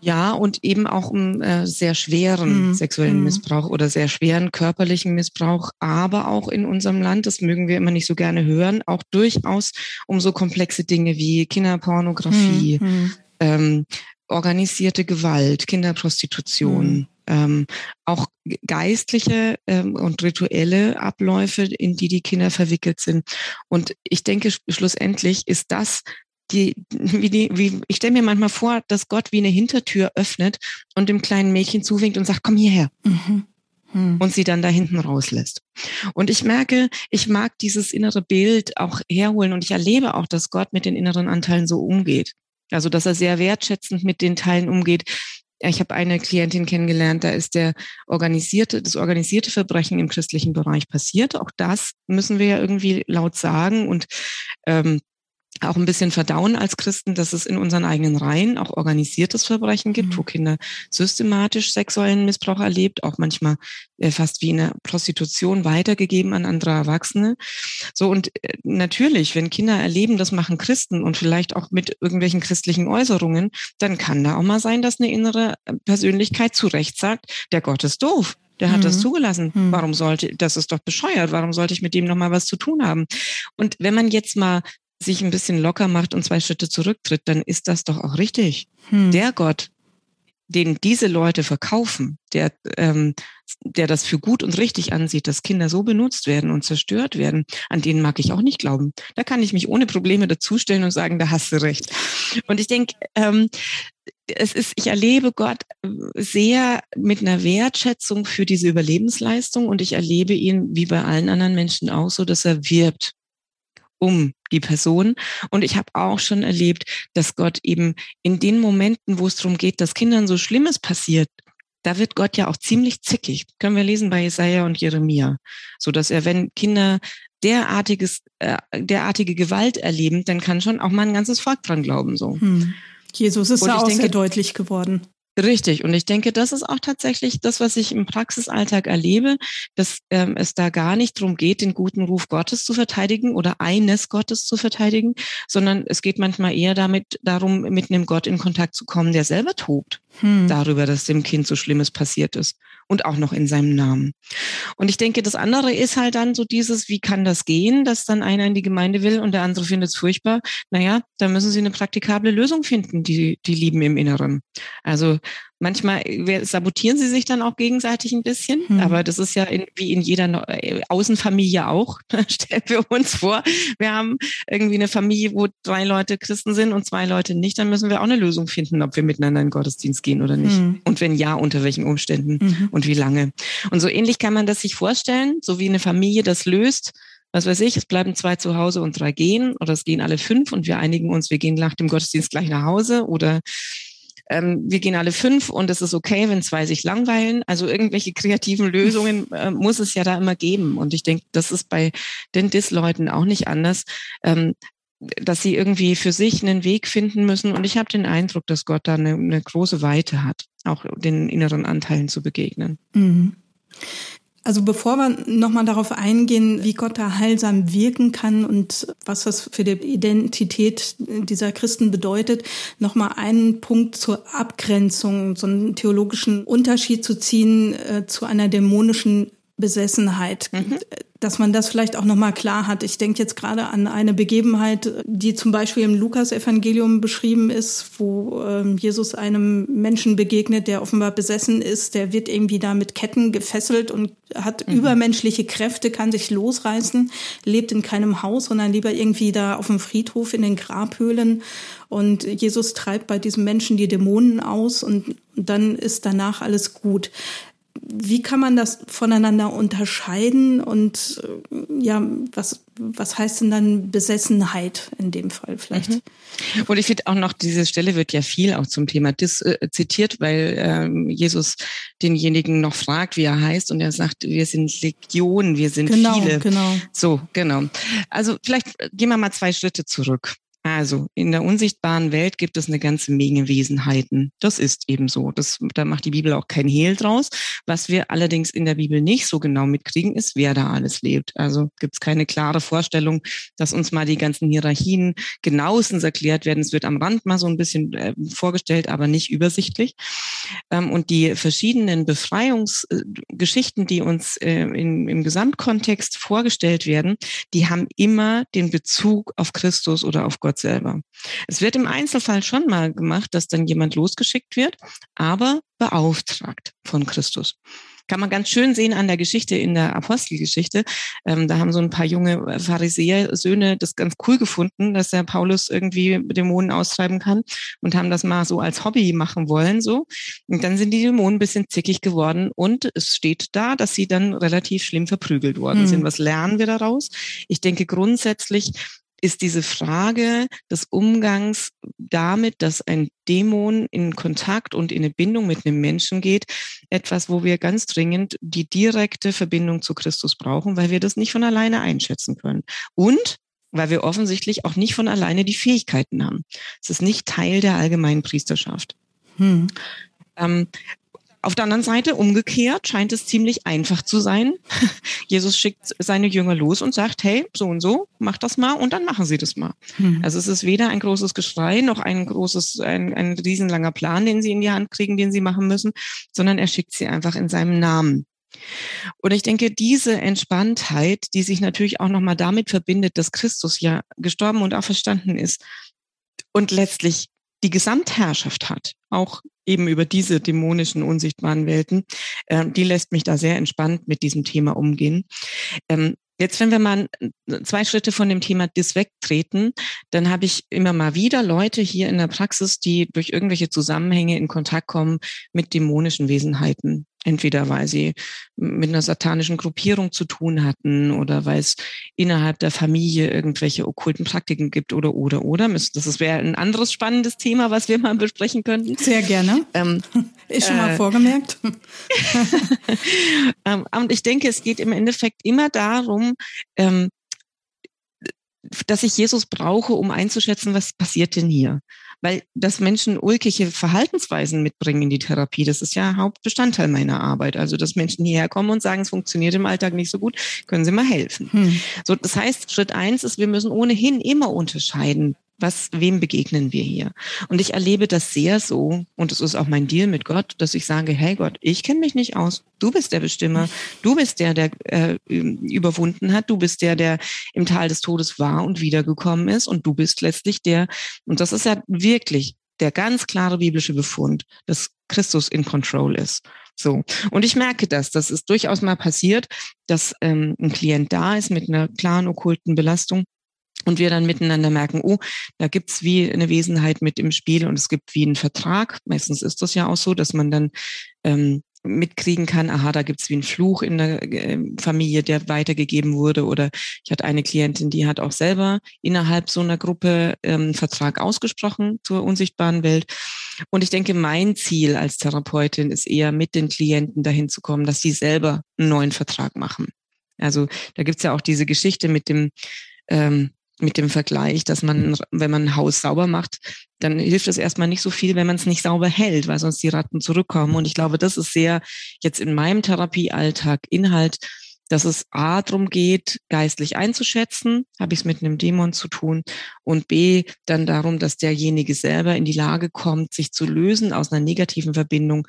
Ja, und eben auch um äh, sehr schweren mm. sexuellen mm. Missbrauch oder sehr schweren körperlichen Missbrauch, aber auch in unserem Land, das mögen wir immer nicht so gerne hören, auch durchaus um so komplexe Dinge wie Kinderpornografie, mm. ähm, organisierte Gewalt, Kinderprostitution. Mhm ähm, auch geistliche ähm, und rituelle Abläufe, in die die Kinder verwickelt sind. Und ich denke, schlussendlich ist das die, wie die, wie, ich stelle mir manchmal vor, dass Gott wie eine Hintertür öffnet und dem kleinen Mädchen zuwinkt und sagt, komm hierher. Mhm. Hm. Und sie dann da hinten rauslässt. Und ich merke, ich mag dieses innere Bild auch herholen und ich erlebe auch, dass Gott mit den inneren Anteilen so umgeht. Also, dass er sehr wertschätzend mit den Teilen umgeht, ich habe eine Klientin kennengelernt, da ist der organisierte, das organisierte Verbrechen im christlichen Bereich passiert. Auch das müssen wir ja irgendwie laut sagen und ähm, auch ein bisschen verdauen als Christen, dass es in unseren eigenen Reihen auch organisiertes Verbrechen gibt, mhm. wo Kinder systematisch sexuellen Missbrauch erlebt, auch manchmal äh, fast wie eine Prostitution weitergegeben an andere Erwachsene. So und äh, natürlich, wenn Kinder erleben, das machen Christen und vielleicht auch mit irgendwelchen christlichen Äußerungen, dann kann da auch mal sein, dass eine innere äh, Persönlichkeit zu Recht sagt, der Gott ist doof. Der hat mhm. das zugelassen. Mhm. Warum sollte, das ist doch bescheuert. Warum sollte ich mit dem nochmal was zu tun haben? Und wenn man jetzt mal sich ein bisschen locker macht und zwei Schritte zurücktritt, dann ist das doch auch richtig. Hm. Der Gott, den diese Leute verkaufen, der, ähm, der das für gut und richtig ansieht, dass Kinder so benutzt werden und zerstört werden, an denen mag ich auch nicht glauben. Da kann ich mich ohne Probleme dazustellen und sagen, da hast du recht. Und ich denke, ähm, es ist, ich erlebe Gott sehr mit einer Wertschätzung für diese Überlebensleistung und ich erlebe ihn wie bei allen anderen Menschen auch so, dass er wirbt um die Person. Und ich habe auch schon erlebt, dass Gott eben in den Momenten, wo es darum geht, dass Kindern so Schlimmes passiert, da wird Gott ja auch ziemlich zickig. Können wir lesen bei Jesaja und Jeremia. So dass er, wenn Kinder derartiges, äh, derartige Gewalt erleben, dann kann schon auch mal ein ganzes Volk dran glauben, so. Hm. Jesus ist da auch denke, sehr deutlich geworden. Richtig. Und ich denke, das ist auch tatsächlich das, was ich im Praxisalltag erlebe, dass ähm, es da gar nicht darum geht, den guten Ruf Gottes zu verteidigen oder eines Gottes zu verteidigen, sondern es geht manchmal eher damit darum, mit einem Gott in Kontakt zu kommen, der selber tobt hm. darüber, dass dem Kind so Schlimmes passiert ist und auch noch in seinem Namen. Und ich denke, das andere ist halt dann so dieses, wie kann das gehen, dass dann einer in die Gemeinde will und der andere findet es furchtbar. Naja, da müssen sie eine praktikable Lösung finden, die, die lieben im Inneren. Also Manchmal sabotieren sie sich dann auch gegenseitig ein bisschen, hm. aber das ist ja in, wie in jeder äh, Außenfamilie auch. Stellen wir uns vor, wir haben irgendwie eine Familie, wo drei Leute Christen sind und zwei Leute nicht, dann müssen wir auch eine Lösung finden, ob wir miteinander in den Gottesdienst gehen oder nicht. Hm. Und wenn ja, unter welchen Umständen mhm. und wie lange. Und so ähnlich kann man das sich vorstellen, so wie eine Familie das löst was weiß ich, es bleiben zwei zu Hause und drei gehen oder es gehen alle fünf und wir einigen uns, wir gehen nach dem Gottesdienst gleich nach Hause oder ähm, wir gehen alle fünf und es ist okay, wenn zwei sich langweilen. Also irgendwelche kreativen Lösungen äh, muss es ja da immer geben. Und ich denke, das ist bei den DIS-Leuten auch nicht anders. Ähm, dass sie irgendwie für sich einen Weg finden müssen. Und ich habe den Eindruck, dass Gott da eine, eine, große Weite hat, auch den inneren Anteilen zu begegnen. Mhm. Also bevor wir nochmal darauf eingehen, wie Gott da heilsam wirken kann und was das für die Identität dieser Christen bedeutet, nochmal einen Punkt zur Abgrenzung, so einen theologischen Unterschied zu ziehen äh, zu einer dämonischen Besessenheit, mhm. dass man das vielleicht auch nochmal klar hat. Ich denke jetzt gerade an eine Begebenheit, die zum Beispiel im Lukas-Evangelium beschrieben ist, wo ähm, Jesus einem Menschen begegnet, der offenbar besessen ist, der wird irgendwie da mit Ketten gefesselt und hat mhm. übermenschliche Kräfte, kann sich losreißen, lebt in keinem Haus, sondern lieber irgendwie da auf dem Friedhof in den Grabhöhlen. Und Jesus treibt bei diesem Menschen die Dämonen aus und dann ist danach alles gut wie kann man das voneinander unterscheiden und äh, ja, was, was heißt denn dann Besessenheit in dem Fall vielleicht? Mhm. Und ich finde auch noch, diese Stelle wird ja viel auch zum Thema Dis äh, zitiert, weil ähm, Jesus denjenigen noch fragt, wie er heißt und er sagt, wir sind Legionen, wir sind genau, viele. Genau. So, genau. Also vielleicht gehen wir mal zwei Schritte zurück. Also in der unsichtbaren Welt gibt es eine ganze Menge Wesenheiten. Das ist eben so. Das, da macht die Bibel auch kein Hehl draus. Was wir allerdings in der Bibel nicht so genau mitkriegen, ist, wer da alles lebt. Also gibt es keine klare Vorstellung, dass uns mal die ganzen Hierarchien genauestens erklärt werden. Es wird am Rand mal so ein bisschen äh, vorgestellt, aber nicht übersichtlich. Ähm, und die verschiedenen Befreiungsgeschichten, die uns äh, in, im Gesamtkontext vorgestellt werden, die haben immer den Bezug auf Christus oder auf Gott Gott selber. Es wird im Einzelfall schon mal gemacht, dass dann jemand losgeschickt wird, aber beauftragt von Christus. Kann man ganz schön sehen an der Geschichte in der Apostelgeschichte. Ähm, da haben so ein paar junge Pharisäer-Söhne das ganz cool gefunden, dass der Paulus irgendwie Dämonen austreiben kann und haben das mal so als Hobby machen wollen, so. Und dann sind die Dämonen ein bisschen zickig geworden und es steht da, dass sie dann relativ schlimm verprügelt worden hm. sind. Was lernen wir daraus? Ich denke grundsätzlich, ist diese Frage des Umgangs damit, dass ein Dämon in Kontakt und in eine Bindung mit einem Menschen geht, etwas, wo wir ganz dringend die direkte Verbindung zu Christus brauchen, weil wir das nicht von alleine einschätzen können. Und weil wir offensichtlich auch nicht von alleine die Fähigkeiten haben. Es ist nicht Teil der allgemeinen Priesterschaft. Hm. Ähm, auf der anderen Seite, umgekehrt, scheint es ziemlich einfach zu sein. Jesus schickt seine Jünger los und sagt, hey, so und so, mach das mal und dann machen sie das mal. Hm. Also es ist weder ein großes Geschrei noch ein großes, ein, ein riesenlanger Plan, den sie in die Hand kriegen, den sie machen müssen, sondern er schickt sie einfach in seinem Namen. Und ich denke, diese Entspanntheit, die sich natürlich auch nochmal damit verbindet, dass Christus ja gestorben und auch verstanden ist und letztlich die Gesamtherrschaft hat, auch eben über diese dämonischen, unsichtbaren Welten, äh, die lässt mich da sehr entspannt mit diesem Thema umgehen. Ähm, Jetzt, wenn wir mal zwei Schritte von dem Thema Dis wegtreten, dann habe ich immer mal wieder Leute hier in der Praxis, die durch irgendwelche Zusammenhänge in Kontakt kommen mit dämonischen Wesenheiten. Entweder weil sie mit einer satanischen Gruppierung zu tun hatten oder weil es innerhalb der Familie irgendwelche okkulten Praktiken gibt oder oder oder. Das wäre ein anderes spannendes Thema, was wir mal besprechen könnten. Sehr gerne. Ähm, Ist schon mal äh, vorgemerkt. Ähm, und ich denke, es geht im Endeffekt immer darum, ähm, dass ich Jesus brauche, um einzuschätzen, was passiert denn hier weil das Menschen ulkige Verhaltensweisen mitbringen in die Therapie. Das ist ja Hauptbestandteil meiner Arbeit. Also, dass Menschen hierher kommen und sagen, es funktioniert im Alltag nicht so gut, können Sie mal helfen. Hm. So, das heißt, Schritt eins ist, wir müssen ohnehin immer unterscheiden, was, wem begegnen wir hier? Und ich erlebe das sehr so, und es ist auch mein Deal mit Gott, dass ich sage, hey Gott, ich kenne mich nicht aus. Du bist der Bestimmer. Du bist der, der äh, überwunden hat. Du bist der, der im Tal des Todes war und wiedergekommen ist. Und du bist letztlich der, und das ist ja wirklich der ganz klare biblische Befund, dass Christus in Control ist. So. Und ich merke das. Das ist durchaus mal passiert, dass ähm, ein Klient da ist mit einer klaren okkulten Belastung und wir dann miteinander merken, oh, da gibt's wie eine Wesenheit mit im Spiel und es gibt wie einen Vertrag. Meistens ist das ja auch so, dass man dann ähm, mitkriegen kann, aha, da gibt's wie einen Fluch in der äh, Familie, der weitergegeben wurde. Oder ich hatte eine Klientin, die hat auch selber innerhalb so einer Gruppe ähm, Vertrag ausgesprochen zur unsichtbaren Welt. Und ich denke, mein Ziel als Therapeutin ist eher mit den Klienten dahin zu kommen, dass sie selber einen neuen Vertrag machen. Also da gibt's ja auch diese Geschichte mit dem ähm, mit dem Vergleich, dass man, wenn man ein Haus sauber macht, dann hilft es erstmal nicht so viel, wenn man es nicht sauber hält, weil sonst die Ratten zurückkommen. Und ich glaube, das ist sehr jetzt in meinem Therapiealltag Inhalt, dass es A darum geht, geistlich einzuschätzen, habe ich es mit einem Dämon zu tun, und B dann darum, dass derjenige selber in die Lage kommt, sich zu lösen aus einer negativen Verbindung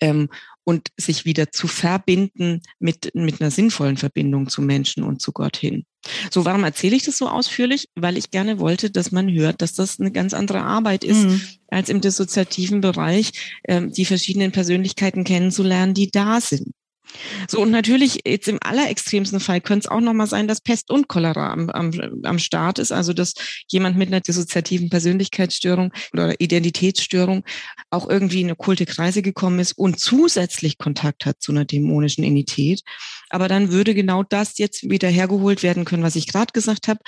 ähm, und sich wieder zu verbinden mit, mit einer sinnvollen Verbindung zu Menschen und zu Gott hin. So, warum erzähle ich das so ausführlich? Weil ich gerne wollte, dass man hört, dass das eine ganz andere Arbeit ist, mhm. als im dissoziativen Bereich, ähm, die verschiedenen Persönlichkeiten kennenzulernen, die da sind. So, und natürlich jetzt im allerextremsten Fall könnte es auch nochmal sein, dass Pest und Cholera am, am, am Start ist, also dass jemand mit einer dissoziativen Persönlichkeitsstörung oder Identitätsstörung auch irgendwie in eine kulte Kreise gekommen ist und zusätzlich Kontakt hat zu einer dämonischen Entität. Aber dann würde genau das jetzt wieder hergeholt werden können, was ich gerade gesagt habe.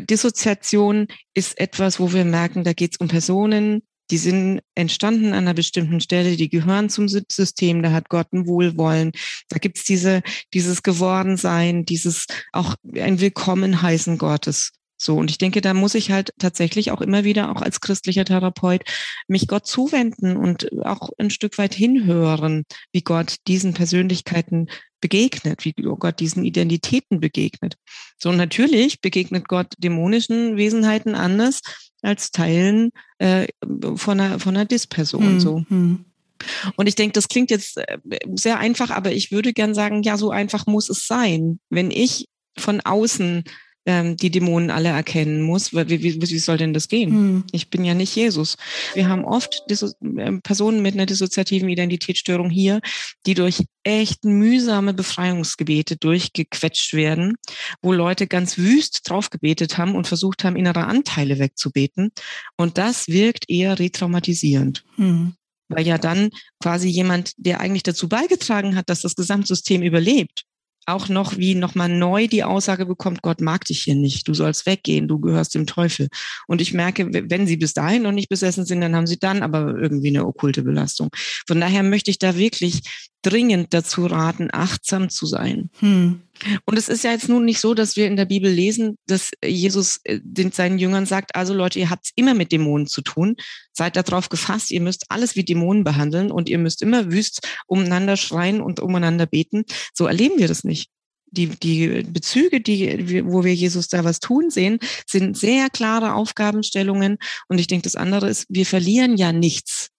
Dissoziation ist etwas, wo wir merken, da geht es um Personen, die sind entstanden an einer bestimmten Stelle, die gehören zum System, da hat Gott ein Wohlwollen. Da gibt's diese, dieses Gewordensein, dieses auch ein Willkommen heißen Gottes. So, und ich denke, da muss ich halt tatsächlich auch immer wieder, auch als christlicher Therapeut, mich Gott zuwenden und auch ein Stück weit hinhören, wie Gott diesen Persönlichkeiten begegnet, wie Gott diesen Identitäten begegnet. So, natürlich begegnet Gott dämonischen Wesenheiten anders als Teilen äh, von einer, von einer Dis-Person. Mhm. So. Hm. Und ich denke, das klingt jetzt äh, sehr einfach, aber ich würde gern sagen, ja, so einfach muss es sein. Wenn ich von außen ähm, die Dämonen alle erkennen muss. Wie, wie, wie soll denn das gehen? Hm. Ich bin ja nicht Jesus. Wir haben oft Disso äh, Personen mit einer dissoziativen Identitätsstörung hier, die durch echt mühsame Befreiungsgebete durchgequetscht werden, wo Leute ganz wüst draufgebetet haben und versucht haben, innere Anteile wegzubeten. Und das wirkt eher retraumatisierend. Hm weil ja dann quasi jemand, der eigentlich dazu beigetragen hat, dass das Gesamtsystem überlebt, auch noch wie nochmal neu die Aussage bekommt, Gott mag dich hier nicht, du sollst weggehen, du gehörst dem Teufel. Und ich merke, wenn sie bis dahin noch nicht besessen sind, dann haben sie dann aber irgendwie eine okkulte Belastung. Von daher möchte ich da wirklich dringend dazu raten, achtsam zu sein. Hm. Und es ist ja jetzt nun nicht so, dass wir in der Bibel lesen, dass Jesus äh, den, seinen Jüngern sagt, also Leute, ihr habt immer mit Dämonen zu tun, seid darauf gefasst, ihr müsst alles wie Dämonen behandeln und ihr müsst immer wüst umeinander schreien und umeinander beten. So erleben wir das nicht. Die, die Bezüge, die, wo wir Jesus da was tun sehen, sind sehr klare Aufgabenstellungen. Und ich denke, das andere ist, wir verlieren ja nichts,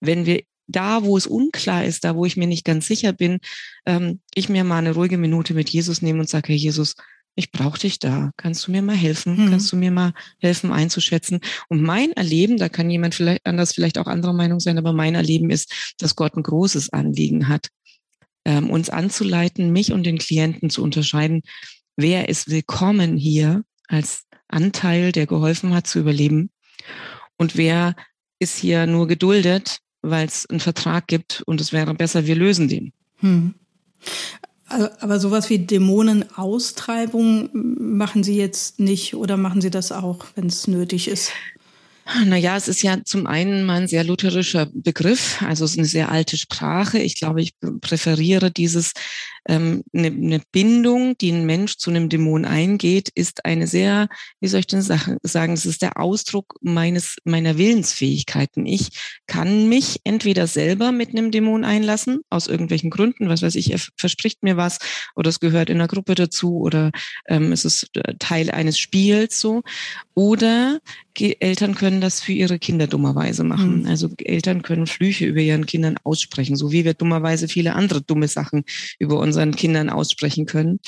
wenn wir da, wo es unklar ist, da, wo ich mir nicht ganz sicher bin, ähm, ich mir mal eine ruhige Minute mit Jesus nehme und sage, Herr Jesus, ich brauche dich da. Kannst du mir mal helfen? Hm. Kannst du mir mal helfen einzuschätzen? Und mein Erleben, da kann jemand vielleicht anders, vielleicht auch anderer Meinung sein, aber mein Erleben ist, dass Gott ein großes Anliegen hat, ähm, uns anzuleiten, mich und den Klienten zu unterscheiden, wer ist willkommen hier als Anteil, der geholfen hat zu überleben und wer ist hier nur geduldet, weil es einen Vertrag gibt und es wäre besser, wir lösen den. Hm. Aber sowas wie Dämonenaustreibung machen Sie jetzt nicht oder machen Sie das auch, wenn es nötig ist? Naja, es ist ja zum einen mal ein sehr lutherischer Begriff, also es ist eine sehr alte Sprache. Ich glaube, ich präferiere dieses ähm, eine, eine Bindung, die ein Mensch zu einem Dämon eingeht, ist eine sehr, wie soll ich denn sagen, es ist der Ausdruck meines, meiner Willensfähigkeiten. Ich kann mich entweder selber mit einem Dämon einlassen, aus irgendwelchen Gründen, was weiß ich, er verspricht mir was oder es gehört in einer Gruppe dazu oder ähm, es ist äh, Teil eines Spiels so. Oder Eltern können das für ihre Kinder dummerweise machen. Mhm. Also Eltern können Flüche über ihren Kindern aussprechen, so wie wir dummerweise viele andere dumme Sachen über unsere unseren Kindern aussprechen können.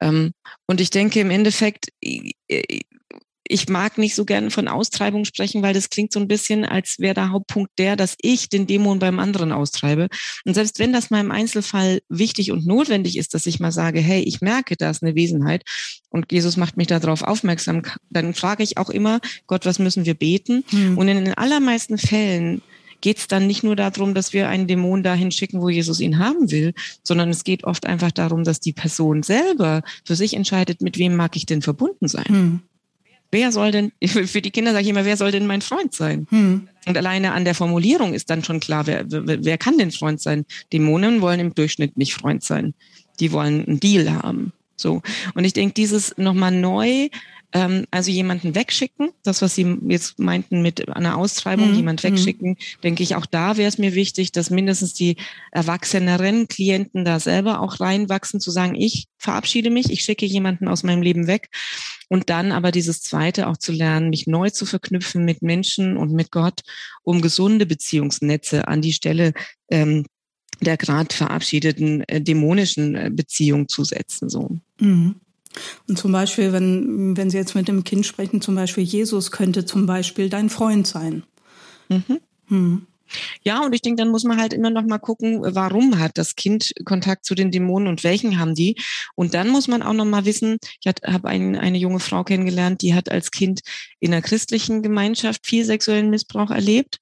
Ähm, und ich denke im Endeffekt, ich mag nicht so gerne von Austreibung sprechen, weil das klingt so ein bisschen, als wäre der Hauptpunkt der, dass ich den Dämon beim anderen austreibe. Und selbst wenn das mal im Einzelfall wichtig und notwendig ist, dass ich mal sage, hey, ich merke, da ist eine Wesenheit und Jesus macht mich darauf aufmerksam, dann frage ich auch immer, Gott, was müssen wir beten? Hm. Und in den allermeisten Fällen geht es dann nicht nur darum, dass wir einen Dämon dahin schicken, wo Jesus ihn haben will, sondern es geht oft einfach darum, dass die Person selber für sich entscheidet, mit wem mag ich denn verbunden sein. Hm. Wer soll denn, für die Kinder sage ich immer, wer soll denn mein Freund sein? Hm. Und alleine an der Formulierung ist dann schon klar, wer, wer, wer kann denn Freund sein? Dämonen wollen im Durchschnitt nicht Freund sein. Die wollen einen Deal haben. So. Und ich denke, dieses nochmal neu ähm, also jemanden wegschicken, das, was Sie jetzt meinten mit einer Austreibung, mhm. jemand mhm. wegschicken, denke ich, auch da wäre es mir wichtig, dass mindestens die erwachseneren Klienten da selber auch reinwachsen, zu sagen, ich verabschiede mich, ich schicke jemanden aus meinem Leben weg. Und dann aber dieses Zweite auch zu lernen, mich neu zu verknüpfen mit Menschen und mit Gott, um gesunde Beziehungsnetze an die Stelle ähm, der gerade verabschiedeten äh, dämonischen äh, Beziehung zu setzen. So. Mhm. Und zum Beispiel, wenn, wenn Sie jetzt mit dem Kind sprechen, zum Beispiel Jesus könnte zum Beispiel dein Freund sein. Mhm. Hm. Ja, und ich denke, dann muss man halt immer noch mal gucken, warum hat das Kind Kontakt zu den Dämonen und welchen haben die? Und dann muss man auch noch mal wissen, ich habe ein, eine junge Frau kennengelernt, die hat als Kind in einer christlichen Gemeinschaft viel sexuellen Missbrauch erlebt.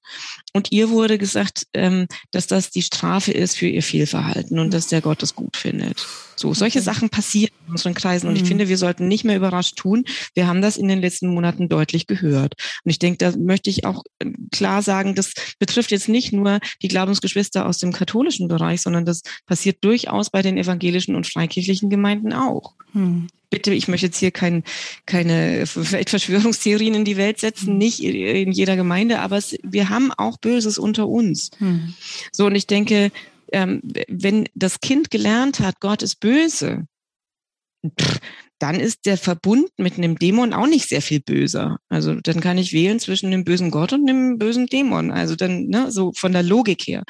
Und ihr wurde gesagt, ähm, dass das die Strafe ist für ihr Fehlverhalten und dass der Gott es gut findet. So, solche Sachen passieren in unseren Kreisen und ich mhm. finde, wir sollten nicht mehr überrascht tun. Wir haben das in den letzten Monaten deutlich gehört. Und ich denke, da möchte ich auch äh, klar sagen, das betrifft jetzt nicht nur die Glaubensgeschwister aus dem katholischen Bereich, sondern das passiert durchaus bei den evangelischen und freikirchlichen Gemeinden auch. Hm. Bitte, ich möchte jetzt hier kein, keine Verschwörungstheorien in die Welt setzen, hm. nicht in jeder Gemeinde, aber es, wir haben auch Böses unter uns. Hm. So, und ich denke, ähm, wenn das Kind gelernt hat, Gott ist böse, pff, dann ist der Verbund mit einem Dämon auch nicht sehr viel böser. Also dann kann ich wählen zwischen dem bösen Gott und dem bösen Dämon. Also dann, ne, so von der Logik her.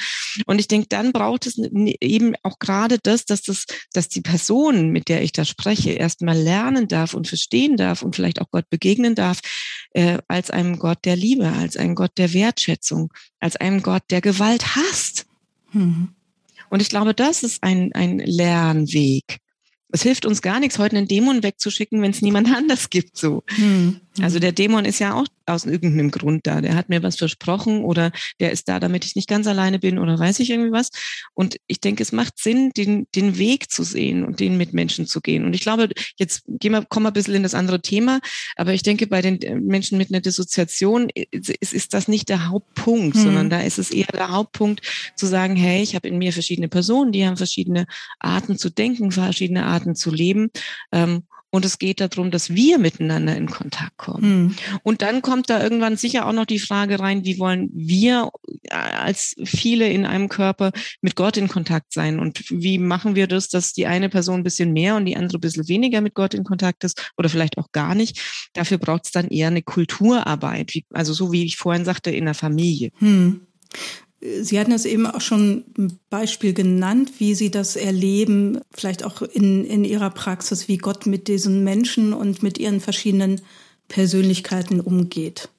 Und ich denke, dann braucht es eben auch gerade das, dass das, dass die Person, mit der ich da spreche, erstmal lernen darf und verstehen darf und vielleicht auch Gott begegnen darf, äh, als einem Gott der Liebe, als einem Gott der Wertschätzung, als einem Gott, der Gewalt hasst. Mhm. Und ich glaube, das ist ein, ein Lernweg. Es hilft uns gar nichts, heute einen Dämon wegzuschicken, wenn es niemand anders gibt. So. Hm. Also der Dämon ist ja auch aus irgendeinem Grund da. Der hat mir was versprochen oder der ist da, damit ich nicht ganz alleine bin oder weiß ich irgendwie was. Und ich denke, es macht Sinn, den, den Weg zu sehen und den mit Menschen zu gehen. Und ich glaube, jetzt gehen wir, kommen wir ein bisschen in das andere Thema, aber ich denke, bei den Menschen mit einer Dissoziation ist, ist das nicht der Hauptpunkt, hm. sondern da ist es eher der Hauptpunkt zu sagen, hey, ich habe in mir verschiedene Personen, die haben verschiedene Arten zu denken, verschiedene Arten zu leben. Ähm, und es geht darum, dass wir miteinander in Kontakt kommen. Mhm. Und dann kommt da irgendwann sicher auch noch die Frage rein, wie wollen wir als viele in einem Körper mit Gott in Kontakt sein? Und wie machen wir das, dass die eine Person ein bisschen mehr und die andere ein bisschen weniger mit Gott in Kontakt ist oder vielleicht auch gar nicht? Dafür braucht es dann eher eine Kulturarbeit, also so wie ich vorhin sagte, in der Familie. Mhm. Sie hatten es eben auch schon ein Beispiel genannt, wie Sie das erleben, vielleicht auch in, in Ihrer Praxis, wie Gott mit diesen Menschen und mit ihren verschiedenen Persönlichkeiten umgeht.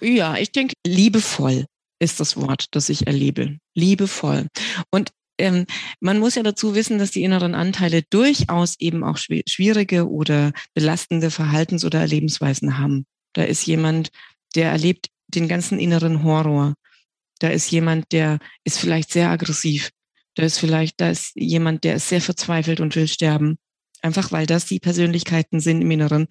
Ja, ich denke, liebevoll ist das Wort, das ich erlebe. Liebevoll. Und ähm, man muss ja dazu wissen, dass die inneren Anteile durchaus eben auch schwierige oder belastende Verhaltens- oder Erlebensweisen haben. Da ist jemand, der erlebt den ganzen inneren Horror. Da ist jemand, der ist vielleicht sehr aggressiv. Da ist vielleicht, da ist jemand, der ist sehr verzweifelt und will sterben. Einfach weil das die Persönlichkeiten sind im Inneren,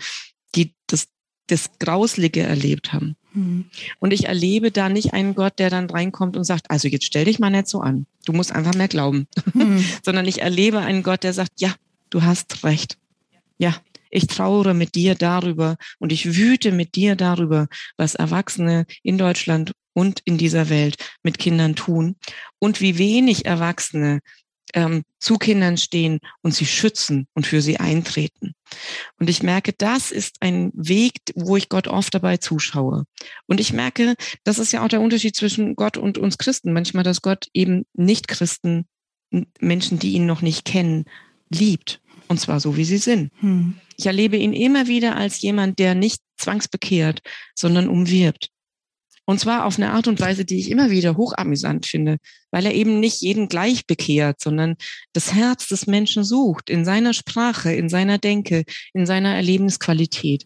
die das, das Grauslige erlebt haben. Mhm. Und ich erlebe da nicht einen Gott, der dann reinkommt und sagt, also jetzt stell dich mal nicht so an. Du musst einfach mehr glauben. Mhm. Sondern ich erlebe einen Gott, der sagt, ja, du hast recht. Ja, ich trauere mit dir darüber und ich wüte mit dir darüber, was Erwachsene in Deutschland und in dieser Welt mit Kindern tun und wie wenig Erwachsene ähm, zu Kindern stehen und sie schützen und für sie eintreten. Und ich merke, das ist ein Weg, wo ich Gott oft dabei zuschaue. Und ich merke, das ist ja auch der Unterschied zwischen Gott und uns Christen. Manchmal, dass Gott eben nicht Christen, Menschen, die ihn noch nicht kennen, liebt. Und zwar so, wie sie sind. Hm. Ich erlebe ihn immer wieder als jemand, der nicht zwangsbekehrt, sondern umwirbt. Und zwar auf eine Art und Weise, die ich immer wieder hochamüsant finde, weil er eben nicht jeden gleich bekehrt, sondern das Herz des Menschen sucht, in seiner Sprache, in seiner Denke, in seiner Erlebensqualität.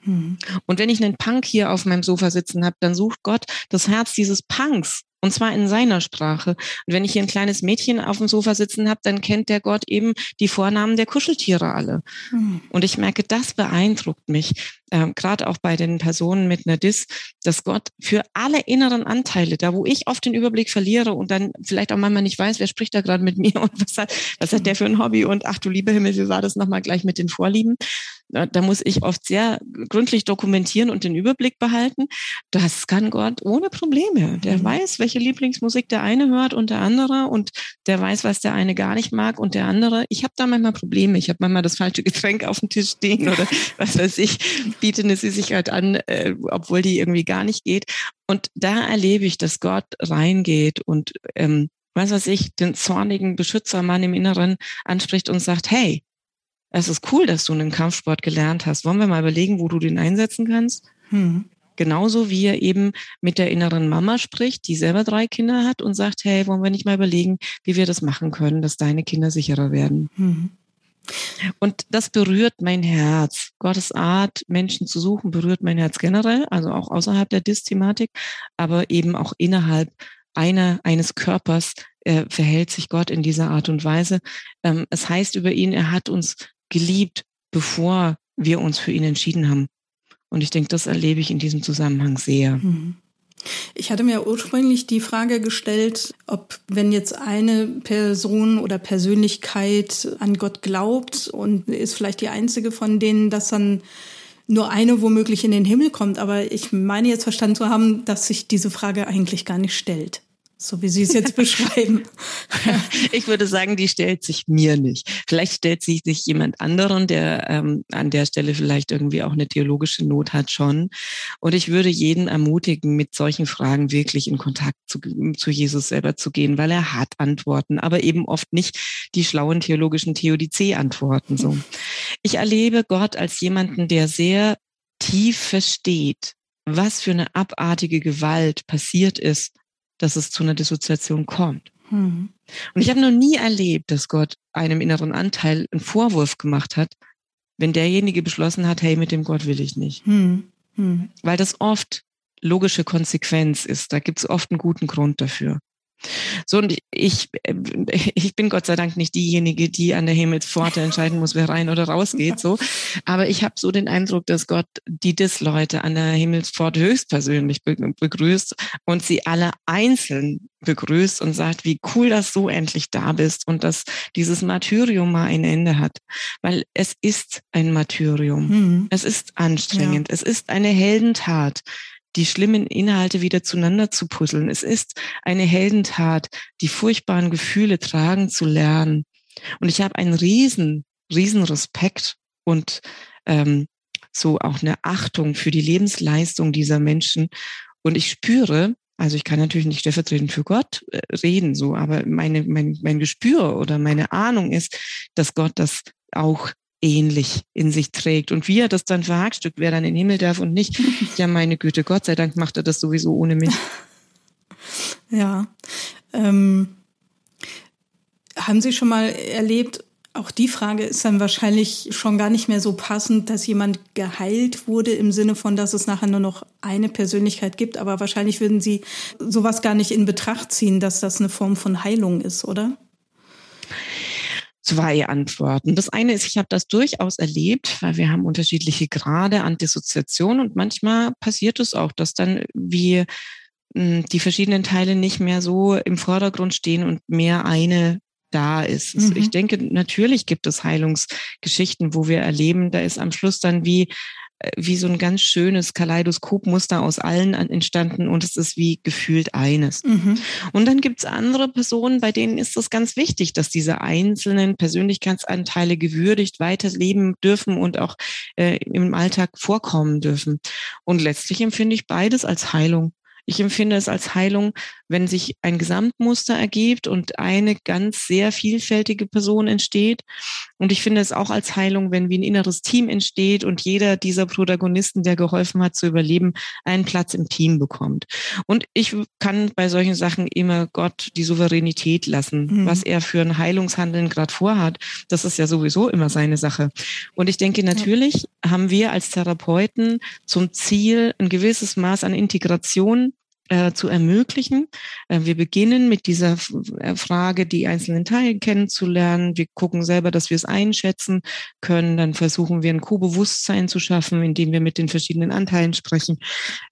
Hm. Und wenn ich einen Punk hier auf meinem Sofa sitzen habe, dann sucht Gott das Herz dieses Punks und zwar in seiner Sprache. Und wenn ich hier ein kleines Mädchen auf dem Sofa sitzen habe, dann kennt der Gott eben die Vornamen der Kuscheltiere alle. Mhm. Und ich merke, das beeindruckt mich, äh, gerade auch bei den Personen mit einer Dis, dass Gott für alle inneren Anteile, da wo ich oft den Überblick verliere und dann vielleicht auch manchmal nicht weiß, wer spricht da gerade mit mir und was hat, was hat der für ein Hobby und ach du lieber Himmel, wie war das nochmal gleich mit den Vorlieben? Da muss ich oft sehr gründlich dokumentieren und den Überblick behalten. Das kann Gott ohne Probleme. Der mhm. weiß, welche Lieblingsmusik der eine hört und der andere und der weiß, was der eine gar nicht mag und der andere. Ich habe da manchmal Probleme. Ich habe manchmal das falsche Getränk auf dem Tisch stehen oder was weiß ich, biete eine Süßigkeit an, äh, obwohl die irgendwie gar nicht geht. Und da erlebe ich, dass Gott reingeht und ähm, was weiß ich, den zornigen Beschützermann im Inneren anspricht und sagt, hey, es ist cool, dass du einen Kampfsport gelernt hast. Wollen wir mal überlegen, wo du den einsetzen kannst? Hm. Genauso wie er eben mit der inneren Mama spricht, die selber drei Kinder hat und sagt, hey, wollen wir nicht mal überlegen, wie wir das machen können, dass deine Kinder sicherer werden. Hm. Und das berührt mein Herz. Gottes Art, Menschen zu suchen, berührt mein Herz generell, also auch außerhalb der Dis-Thematik, aber eben auch innerhalb einer, eines Körpers äh, verhält sich Gott in dieser Art und Weise. Ähm, es heißt über ihn, er hat uns geliebt, bevor wir uns für ihn entschieden haben. Und ich denke, das erlebe ich in diesem Zusammenhang sehr. Mhm. Ich hatte mir ursprünglich die Frage gestellt, ob wenn jetzt eine Person oder Persönlichkeit an Gott glaubt und ist vielleicht die einzige von denen, dass dann nur eine womöglich in den Himmel kommt. Aber ich meine jetzt verstanden zu haben, dass sich diese Frage eigentlich gar nicht stellt so wie Sie es jetzt beschreiben. Ich würde sagen, die stellt sich mir nicht. Vielleicht stellt sich sich jemand anderen, der ähm, an der Stelle vielleicht irgendwie auch eine theologische Not hat schon. Und ich würde jeden ermutigen, mit solchen Fragen wirklich in Kontakt zu, zu Jesus selber zu gehen, weil er hat Antworten, aber eben oft nicht die schlauen theologischen Theodizee-Antworten. So. Ich erlebe Gott als jemanden, der sehr tief versteht, was für eine abartige Gewalt passiert ist dass es zu einer Dissoziation kommt. Hm. Und ich habe noch nie erlebt, dass Gott einem inneren Anteil einen Vorwurf gemacht hat, wenn derjenige beschlossen hat, hey, mit dem Gott will ich nicht. Hm. Hm. Weil das oft logische Konsequenz ist. Da gibt es oft einen guten Grund dafür. So, und ich, ich bin Gott sei Dank nicht diejenige, die an der Himmelspforte entscheiden muss, wer rein oder raus geht, so. Aber ich habe so den Eindruck, dass Gott die Dis-Leute an der Himmelspforte höchstpersönlich begrüßt und sie alle einzeln begrüßt und sagt, wie cool, dass du endlich da bist und dass dieses Martyrium mal ein Ende hat. Weil es ist ein Martyrium. Mhm. Es ist anstrengend. Ja. Es ist eine Heldentat die schlimmen Inhalte wieder zueinander zu puzzeln. Es ist eine Heldentat, die furchtbaren Gefühle tragen zu lernen. Und ich habe einen riesen, riesen Respekt und ähm, so auch eine Achtung für die Lebensleistung dieser Menschen. Und ich spüre, Also ich kann natürlich nicht stellvertretend für Gott äh, reden, so, aber meine, mein, mein Gespür oder meine Ahnung ist, dass Gott das auch ähnlich in sich trägt. Und wie er das dann verhagstückt, wer dann in den Himmel darf und nicht, ja, meine Güte, Gott sei Dank macht er das sowieso ohne mich. Ja. Ähm, haben Sie schon mal erlebt, auch die Frage ist dann wahrscheinlich schon gar nicht mehr so passend, dass jemand geheilt wurde im Sinne von, dass es nachher nur noch eine Persönlichkeit gibt. Aber wahrscheinlich würden Sie sowas gar nicht in Betracht ziehen, dass das eine Form von Heilung ist, oder? Zwei Antworten. Das eine ist, ich habe das durchaus erlebt, weil wir haben unterschiedliche Grade an Dissoziation und manchmal passiert es auch, dass dann wie hm, die verschiedenen Teile nicht mehr so im Vordergrund stehen und mehr eine da ist. Also mhm. Ich denke, natürlich gibt es Heilungsgeschichten, wo wir erleben, da ist am Schluss dann wie wie so ein ganz schönes Kaleidoskopmuster aus allen entstanden und es ist wie gefühlt eines. Mhm. Und dann gibt es andere Personen, bei denen ist es ganz wichtig, dass diese einzelnen Persönlichkeitsanteile gewürdigt weiterleben dürfen und auch äh, im Alltag vorkommen dürfen. Und letztlich empfinde ich beides als Heilung. Ich empfinde es als Heilung, wenn sich ein Gesamtmuster ergibt und eine ganz sehr vielfältige Person entsteht. Und ich finde es auch als Heilung, wenn wie ein inneres Team entsteht und jeder dieser Protagonisten, der geholfen hat zu überleben, einen Platz im Team bekommt. Und ich kann bei solchen Sachen immer Gott die Souveränität lassen, mhm. was er für ein Heilungshandeln gerade vorhat. Das ist ja sowieso immer seine Sache. Und ich denke, natürlich ja. haben wir als Therapeuten zum Ziel, ein gewisses Maß an Integration äh, zu ermöglichen. Äh, wir beginnen mit dieser äh, Frage, die einzelnen Teile kennenzulernen. Wir gucken selber, dass wir es einschätzen können. Dann versuchen wir ein Co-Bewusstsein zu schaffen, indem wir mit den verschiedenen Anteilen sprechen.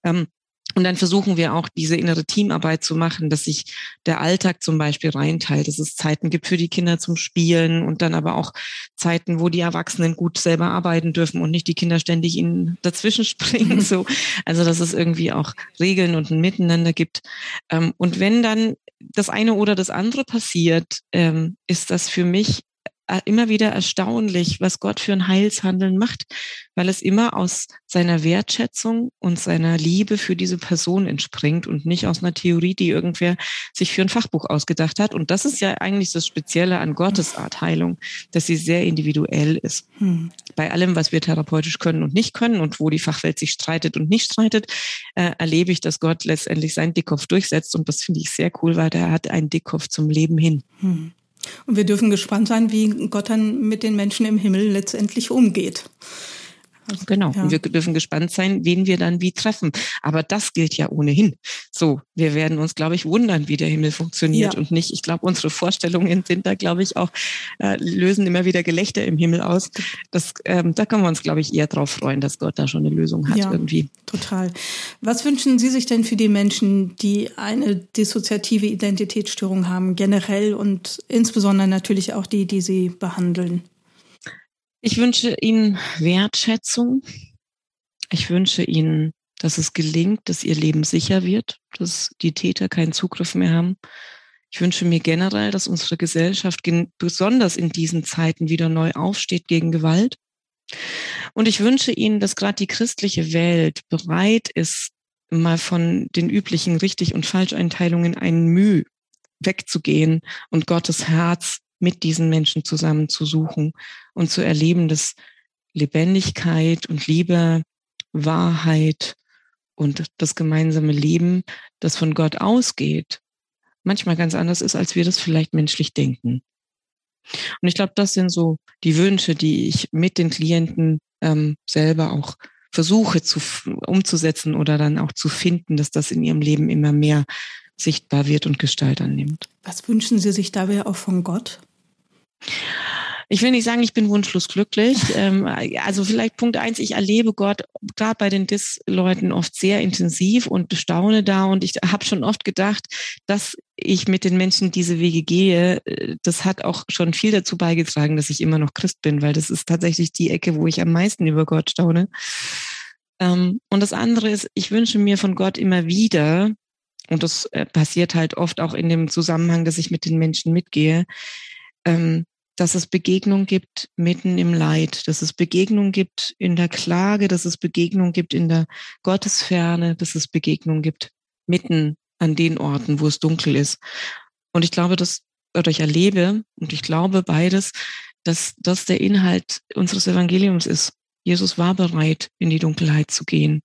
Ähm, und dann versuchen wir auch diese innere Teamarbeit zu machen, dass sich der Alltag zum Beispiel reinteilt, dass es Zeiten gibt für die Kinder zum Spielen und dann aber auch Zeiten, wo die Erwachsenen gut selber arbeiten dürfen und nicht die Kinder ständig ihnen dazwischen springen. So, also dass es irgendwie auch Regeln und ein Miteinander gibt. Ähm, und wenn dann das eine oder das andere passiert, ähm, ist das für mich immer wieder erstaunlich, was Gott für ein Heilshandeln macht, weil es immer aus seiner Wertschätzung und seiner Liebe für diese Person entspringt und nicht aus einer Theorie, die irgendwer sich für ein Fachbuch ausgedacht hat. Und das ist ja eigentlich das Spezielle an Gottes Art Heilung, dass sie sehr individuell ist. Hm. Bei allem, was wir therapeutisch können und nicht können und wo die Fachwelt sich streitet und nicht streitet, äh, erlebe ich, dass Gott letztendlich seinen Dickkopf durchsetzt. Und das finde ich sehr cool, weil der hat einen Dickkopf zum Leben hin. Hm. Und wir dürfen gespannt sein, wie Gott dann mit den Menschen im Himmel letztendlich umgeht. Also, genau. Ja. Und wir dürfen gespannt sein, wen wir dann wie treffen. Aber das gilt ja ohnehin. So, wir werden uns, glaube ich, wundern, wie der Himmel funktioniert ja. und nicht. Ich glaube, unsere Vorstellungen sind da, glaube ich, auch äh, lösen immer wieder Gelächter im Himmel aus. Das, ähm, da können wir uns, glaube ich, eher darauf freuen, dass Gott da schon eine Lösung hat ja, irgendwie. Total. Was wünschen Sie sich denn für die Menschen, die eine dissoziative Identitätsstörung haben, generell und insbesondere natürlich auch die, die Sie behandeln? Ich wünsche Ihnen Wertschätzung. Ich wünsche Ihnen, dass es gelingt, dass Ihr Leben sicher wird, dass die Täter keinen Zugriff mehr haben. Ich wünsche mir generell, dass unsere Gesellschaft besonders in diesen Zeiten wieder neu aufsteht gegen Gewalt. Und ich wünsche Ihnen, dass gerade die christliche Welt bereit ist, mal von den üblichen Richtig- und Falscheinteilungen ein Mühe wegzugehen und Gottes Herz mit diesen Menschen zusammen zu suchen und zu erleben, dass Lebendigkeit und Liebe, Wahrheit und das gemeinsame Leben, das von Gott ausgeht, manchmal ganz anders ist, als wir das vielleicht menschlich denken. Und ich glaube, das sind so die Wünsche, die ich mit den Klienten ähm, selber auch versuche zu, umzusetzen oder dann auch zu finden, dass das in ihrem Leben immer mehr sichtbar wird und Gestalt annimmt. Was wünschen Sie sich dabei auch von Gott? Ich will nicht sagen, ich bin wunschlos glücklich. Ähm, also vielleicht Punkt eins, ich erlebe Gott gerade bei den Dis-Leuten oft sehr intensiv und staune da. Und ich habe schon oft gedacht, dass ich mit den Menschen diese Wege gehe, äh, das hat auch schon viel dazu beigetragen, dass ich immer noch Christ bin, weil das ist tatsächlich die Ecke, wo ich am meisten über Gott staune. Ähm, und das andere ist, ich wünsche mir von Gott immer wieder, und das äh, passiert halt oft auch in dem Zusammenhang, dass ich mit den Menschen mitgehe, ähm, dass es Begegnung gibt mitten im Leid, dass es Begegnung gibt in der Klage, dass es Begegnung gibt in der Gottesferne, dass es Begegnung gibt mitten an den Orten, wo es dunkel ist. Und ich glaube, dass, oder ich erlebe, und ich glaube beides, dass das der Inhalt unseres Evangeliums ist. Jesus war bereit, in die Dunkelheit zu gehen.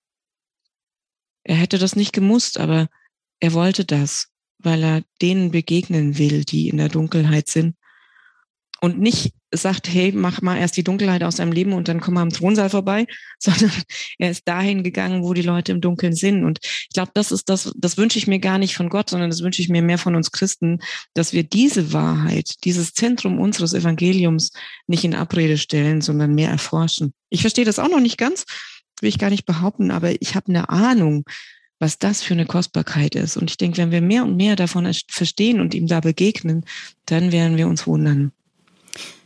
Er hätte das nicht gemusst, aber er wollte das, weil er denen begegnen will, die in der Dunkelheit sind und nicht sagt, hey, mach mal erst die Dunkelheit aus deinem Leben und dann komm mal am Thronsaal vorbei, sondern er ist dahin gegangen, wo die Leute im Dunkeln sind. Und ich glaube, das ist das, das wünsche ich mir gar nicht von Gott, sondern das wünsche ich mir mehr von uns Christen, dass wir diese Wahrheit, dieses Zentrum unseres Evangeliums nicht in Abrede stellen, sondern mehr erforschen. Ich verstehe das auch noch nicht ganz, will ich gar nicht behaupten, aber ich habe eine Ahnung, was das für eine Kostbarkeit ist. Und ich denke, wenn wir mehr und mehr davon verstehen und ihm da begegnen, dann werden wir uns wundern.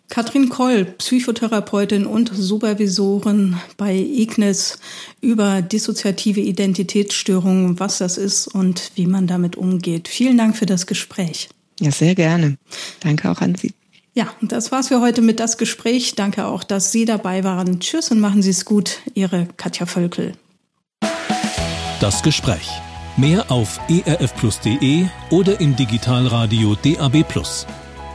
Katrin Koll, Psychotherapeutin und Supervisorin bei IGNIS über dissoziative Identitätsstörungen, was das ist und wie man damit umgeht. Vielen Dank für das Gespräch. Ja, sehr gerne. Danke auch an Sie. Ja, das war's für heute mit das Gespräch. Danke auch, dass Sie dabei waren. Tschüss und machen Sie es gut. Ihre Katja Völkel. Das Gespräch. Mehr auf erfplus.de oder im Digitalradio DAB+